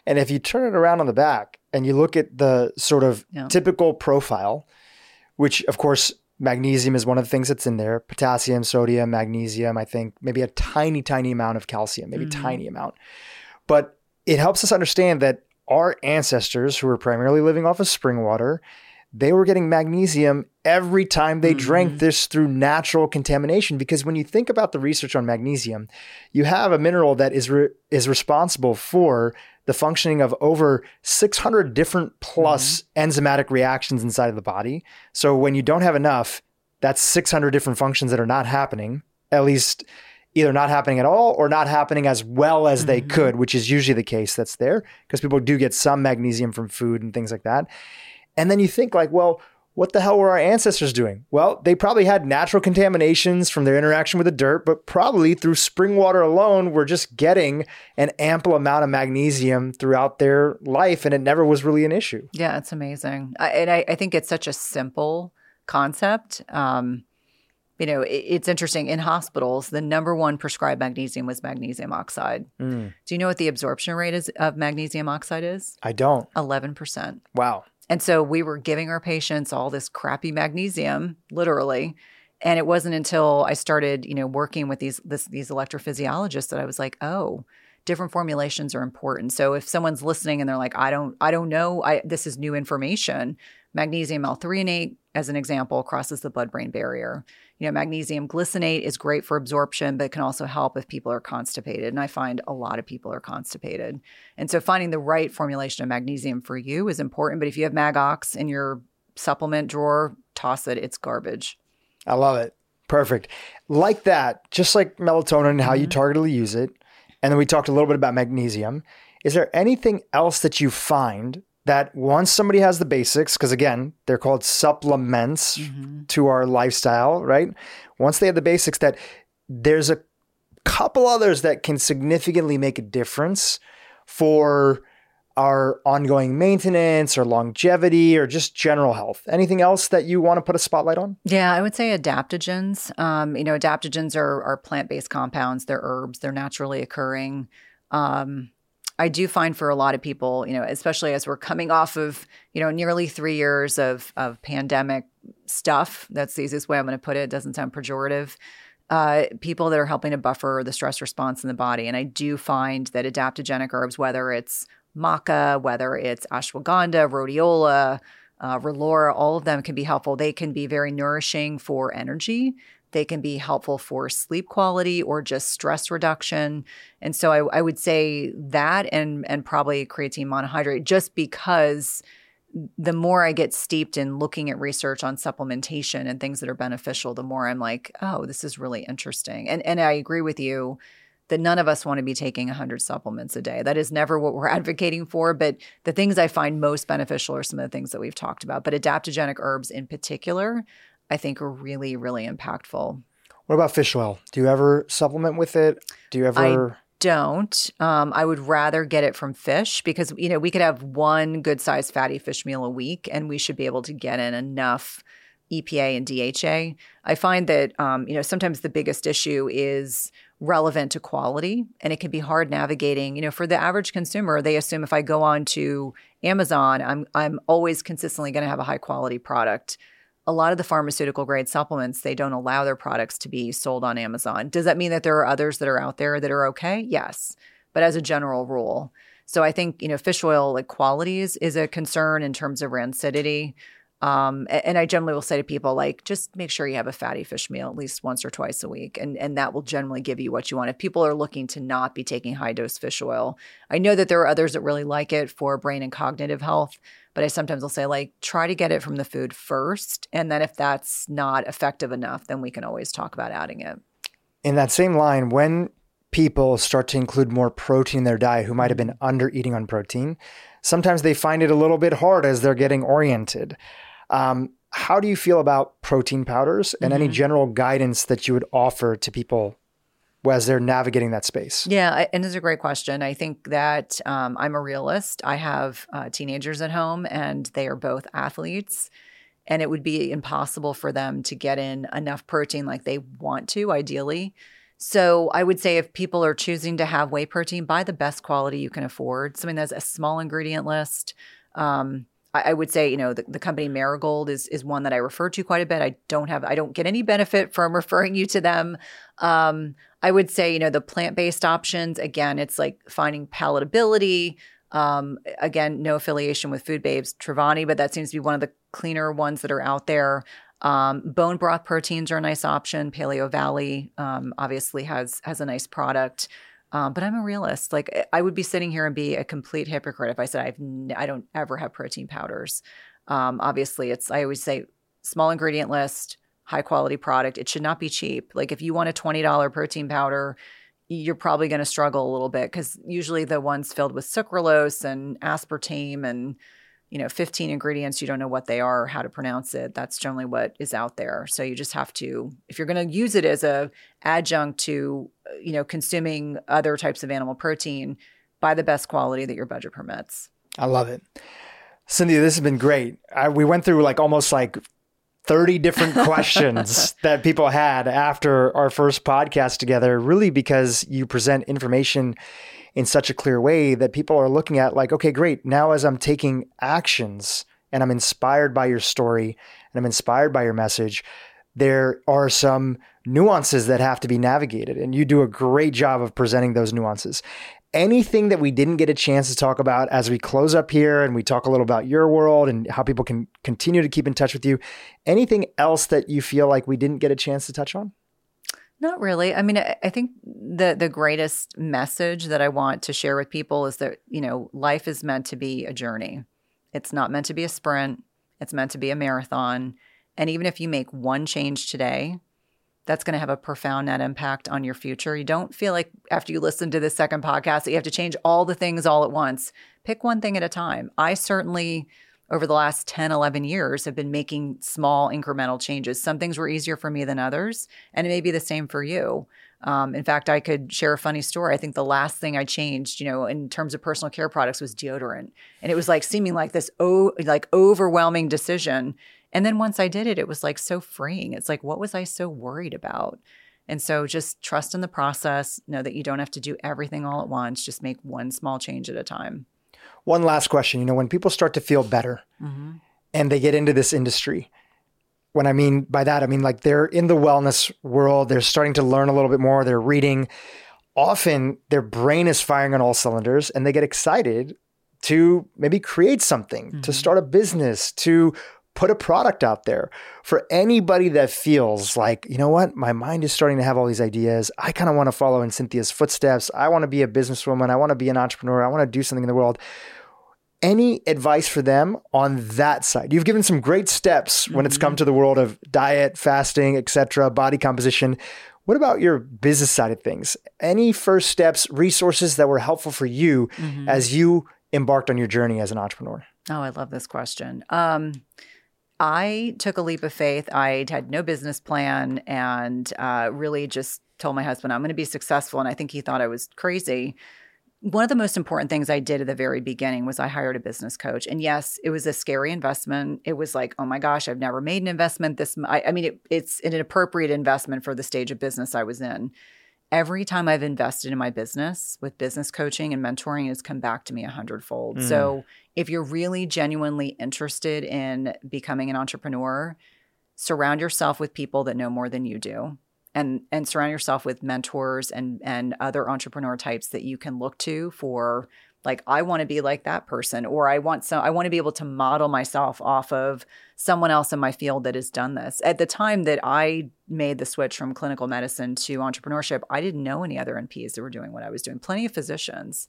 S2: and if you turn it around on the back and you look at the sort of yeah. typical profile which of course magnesium is one of the things that's in there potassium sodium magnesium i think maybe a tiny tiny amount of calcium maybe mm-hmm. tiny amount but it helps us understand that our ancestors who were primarily living off of spring water, they were getting magnesium every time they mm-hmm. drank this through natural contamination. Because when you think about the research on magnesium, you have a mineral that is re- is responsible for the functioning of over 600 different plus mm-hmm. enzymatic reactions inside of the body. So when you don't have enough, that's 600 different functions that are not happening. At least either not happening at all or not happening as well as mm-hmm. they could, which is usually the case that's there because people do get some magnesium from food and things like that. And then you think like, well, what the hell were our ancestors doing? Well, they probably had natural contaminations from their interaction with the dirt, but probably through spring water alone, were just getting an ample amount of magnesium throughout their life, and it never was really an issue.
S1: Yeah, it's amazing, I, and I, I, think it's such a simple concept. Um, you know, it, it's interesting in hospitals, the number one prescribed magnesium was magnesium oxide. Mm. Do you know what the absorption rate is of magnesium oxide is?
S2: I don't.
S1: 11%.
S2: Wow.
S1: And so we were giving our patients all this crappy magnesium, literally. And it wasn't until I started, you know, working with these this, these electrophysiologists that I was like, oh, different formulations are important. So if someone's listening and they're like, I don't, I don't know, I this is new information. Magnesium L-threonate, as an example, crosses the blood-brain barrier. You know, magnesium glycinate is great for absorption, but it can also help if people are constipated. And I find a lot of people are constipated. And so finding the right formulation of magnesium for you is important. But if you have Magox in your supplement drawer, toss it. It's garbage.
S2: I love it. Perfect. Like that, just like melatonin, and how you
S1: Mm-hmm.
S2: targetedly use it. And then we talked a little bit about magnesium. Is there anything else that you find that once somebody has the basics, because again, they're called supplements
S1: Mm-hmm.
S2: to our lifestyle, right? Once they have the basics, that there's a couple others that can significantly make a difference for our ongoing maintenance or longevity or just general health. Anything else that you want to put a spotlight on?
S1: Yeah, I would say adaptogens. Um, you know, adaptogens are, are plant based compounds, they're herbs, they're naturally occurring. Um, I do find for a lot of people, you know, especially as we're coming off of, you know, nearly three years of, of pandemic stuff, that's the easiest way I'm going to put it. It doesn't sound pejorative. Uh, people that are helping to buffer the stress response in the body. And I do find that adaptogenic herbs, whether it's maca, whether it's ashwagandha, rhodiola, uh, relora, all of them can be helpful. They can be very nourishing for energy. They can be helpful for sleep quality or just stress reduction. And so I, I would say that and and probably creatine monohydrate, just because the more I get steeped in looking at research on supplementation and things that are beneficial, the more I'm like, oh, this is really interesting. And and I agree with you that none of us want to be taking 100 supplements a day. That is never what we're advocating for. But the things I find most beneficial are some of the things that we've talked about. But adaptogenic herbs in particular, I think are really, really impactful.
S2: What about fish oil? Do you ever supplement with it? Do you ever?
S1: I Don't. Um, I would rather get it from fish because, you know, we could have one good sized fatty fish meal a week and we should be able to get in enough EPA and DHA. I find that, um, you know, sometimes the biggest issue is relevant to quality and it can be hard navigating you know for the average consumer they assume if i go on to amazon i'm i'm always consistently going to have a high quality product a lot of the pharmaceutical grade supplements they don't allow their products to be sold on amazon does that mean that there are others that are out there that are okay yes but as a general rule so i think you know fish oil like qualities is a concern in terms of rancidity um, and I generally will say to people, like, just make sure you have a fatty fish meal at least once or twice a week. And, and that will generally give you what you want. If people are looking to not be taking high dose fish oil, I know that there are others that really like it for brain and cognitive health, but I sometimes will say, like, try to get it from the food first. And then if that's not effective enough, then we can always talk about adding it.
S2: In that same line, when people start to include more protein in their diet who might have been under eating on protein, sometimes they find it a little bit hard as they're getting oriented. Um, how do you feel about protein powders and any general guidance that you would offer to people as they're navigating that space?
S1: Yeah, and it's a great question. I think that um, I'm a realist. I have uh, teenagers at home, and they are both athletes. And it would be impossible for them to get in enough protein like they want to, ideally. So I would say if people are choosing to have whey protein, buy the best quality you can afford. Something that's a small ingredient list. Um, I, would say, you know, the, the company Marigold is is one that I refer to quite a bit. I don't have, I don't get any benefit from referring you to them. Um, I would say, you know, the plant based options. Again, it's like finding palatability. Um, again, no affiliation with Food Babe's Truvani, but that seems to be one of the cleaner ones that are out there. Um, bone broth proteins are a nice option. Paleo Valley um, obviously has has a nice product. Um, but I'm a realist. Like I would be sitting here and be a complete hypocrite if I said I've n- I don't ever have protein powders. Um, obviously, it's I always say small ingredient list, high quality product. It should not be cheap. Like if you want a twenty dollar protein powder, you're probably going to struggle a little bit because usually the ones filled with sucralose and aspartame and you know 15 ingredients you don't know what they are or how to pronounce it that's generally what is out there so you just have to if you're going to use it as a adjunct to you know consuming other types of animal protein buy the best quality that your budget permits
S2: I love it. Cindy, this has been great. I, we went through like almost like 30 different questions that people had after our first podcast together, really because you present information in such a clear way that people are looking at like, okay, great. Now, as I'm taking actions and I'm inspired by your story and I'm inspired by your message, there are some nuances that have to be navigated. And you do a great job of presenting those nuances. Anything that we didn't get a chance to talk about as we close up here and we talk a little about your world and how people can continue to keep in touch with you, anything else that you feel like we didn't get a chance to touch on?
S1: Not really. I mean, I, think the the greatest message that I want to share with people is that you know life is meant to be a journey. It's not meant to be a sprint. It's meant to be a marathon. And even if you make one change today, that's going to have a profound net impact on your future. You don't feel like after you listen to this second podcast that you have to change all the things all at once. Pick one thing at a time. I certainly over the last 10, 11 years have been making small incremental changes. Some things were easier for me than others, and it may be the same for you. Um, in fact, I could share a funny story. I think the last thing I changed, you know, in terms of personal care products was deodorant. And it was like seeming like this oh like overwhelming decision. And then once I did it, it was like so freeing. It's like, what was I so worried about? And so just trust in the process, know that you don't have to do everything all at once, just make one small change at a time.
S2: One last question. You know, when people start to feel better mm-hmm. and they get into this industry, when I mean by that, I mean like they're in the wellness world, they're starting to learn a little bit more, they're reading. Often their brain is firing on all cylinders and they get excited to maybe create something, mm-hmm. to start a business, to put a product out there. For anybody that feels like, you know what, my mind is starting to have all these ideas. I kind of want to follow in Cynthia's footsteps. I want to be a businesswoman. I want to be an entrepreneur. I want to do something in the world any advice for them on that side? You've given some great steps when mm-hmm. it's come mm-hmm. to the world of diet, fasting, etc., body composition. What about your business side of things? Any first steps, resources that were helpful for you mm-hmm. as you embarked on your journey as an entrepreneur?
S1: Oh, I love this question. Um, I took a leap of faith. I had no business plan and uh, really just told my husband, I'm going to be successful. And I think he thought I was crazy one of the most important things I did at the very beginning was I hired a business coach. And yes, it was a scary investment. It was like, oh my gosh, I've never made an investment this. I, I mean, it, it's an appropriate investment for the stage of business I was in. Every time I've invested in my business with business coaching and mentoring, has come back to me a hundredfold. Mm. So if you're really genuinely interested in becoming an entrepreneur, surround yourself with people that know more than you do and and surround yourself with mentors and and other entrepreneur types that you can look to for like I want to be like that person or I want some I want to be able to model myself off of someone else in my field that has done this. At the time that I made the switch from clinical medicine to entrepreneurship, I didn't know any other NPs that were doing what I was doing. Plenty of physicians,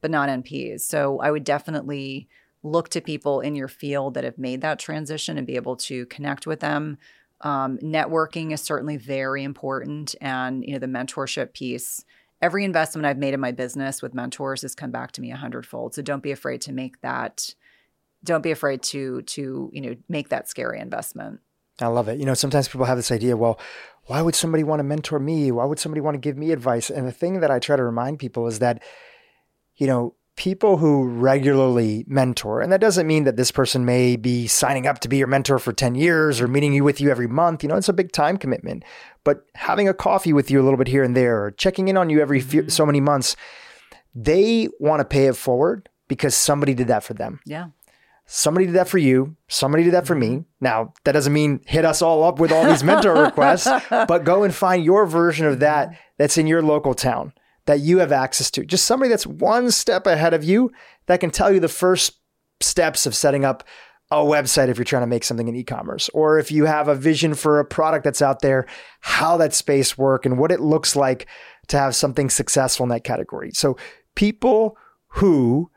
S1: but not NPs. So I would definitely look to people in your field that have made that transition and be able to connect with them, um, networking is certainly very important, and you know the mentorship piece. Every investment I've made in my business with mentors has come back to me a hundredfold. So don't be afraid to make that. Don't be afraid to to you know make that scary investment.
S2: I love it. You know, sometimes people have this idea, well, why would somebody want to mentor me? Why would somebody want to give me advice? And the thing that I try to remind people is that, you know, people who regularly mentor, and that doesn't mean that this person may be signing up to be your mentor for 10 years or meeting you with you every month. You know, it's a big time commitment. But having a coffee with you a little bit here and there, or checking in on you every few, mm-hmm. so many months, they want to pay it forward because somebody did that for them.
S1: Yeah.
S2: Somebody did that for you. Somebody did that for me. Mm-hmm. Now, that doesn't mean hit us all up with all these mentor requests, but go and find your version of that mm-hmm. that's in your local town that you have access to. Just somebody that's one step ahead of you that can tell you the first steps of setting up a website if you're trying to make something in e-commerce or if you have a vision for a product that's out there how that space work and what it looks like to have something successful in that category so people who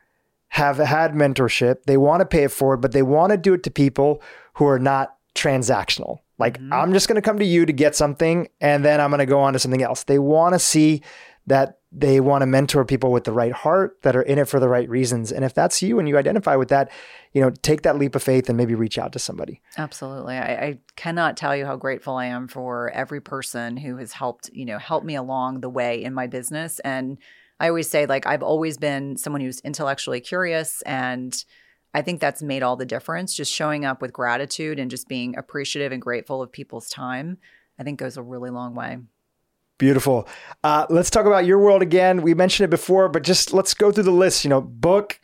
S2: have had mentorship they want to pay it forward but they want to do it to people who are not transactional like mm-hmm. i'm just going to come to you to get something and then i'm going to go on to something else they want to see that they want to mentor people with the right heart that are in it for the right reasons. And if that's you and you identify with that, you know, take that leap of faith and maybe reach out to somebody.
S1: Absolutely. I, I cannot tell you how grateful I am for every person who has helped, you know, help me along the way in my business. And I always say, like, I've always been someone who's intellectually curious and I think that's made all the difference. Just showing up with gratitude and just being appreciative and grateful of people's time, I think goes a really long way.
S2: Beautiful. Uh, let's talk about your world again. We mentioned it before, but just let's go through the list. You know, book,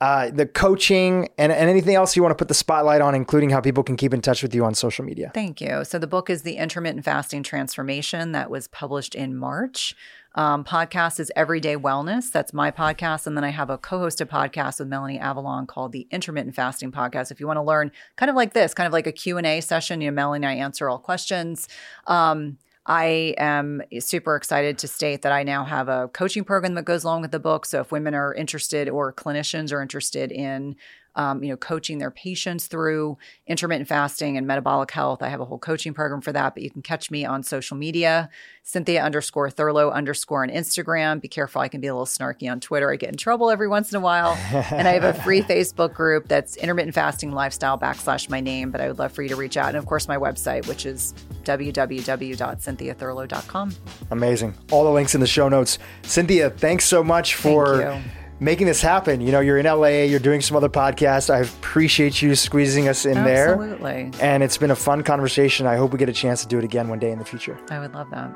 S2: uh, the coaching, and, and anything else you want to put the spotlight on, including how people can keep in touch with you on social media.
S1: Thank you. So the book is The Intermittent Fasting Transformation that was published in March. Um, podcast is Everyday Wellness. That's my podcast. And then I have a co-hosted podcast with Melanie Avalon called the Intermittent Fasting Podcast. If you want to learn kind of like this, kind of like a Q&A session, you know, Melanie and I answer all questions. Um, I am super excited to state that I now have a coaching program that goes along with the book. So if women are interested or clinicians are interested in um, you know, coaching their patients through intermittent fasting and metabolic health. I have a whole coaching program for that, but you can catch me on social media, Cynthia underscore Thurlow underscore on Instagram. Be careful, I can be a little snarky on Twitter. I get in trouble every once in a while. and I have a free Facebook group that's intermittent fasting lifestyle backslash my name, but I would love for you to reach out. And of course, my website, which is www.cynthiathurlow.com.
S2: Amazing. All the links in the show notes. Cynthia, thanks so much for making this happen. You know, you're in LA, you're doing some other podcasts. I appreciate you squeezing us in
S1: Absolutely.
S2: there.
S1: Absolutely.
S2: And it's been a fun conversation. I hope we get a chance to do it again one day in the future.
S1: I would love that.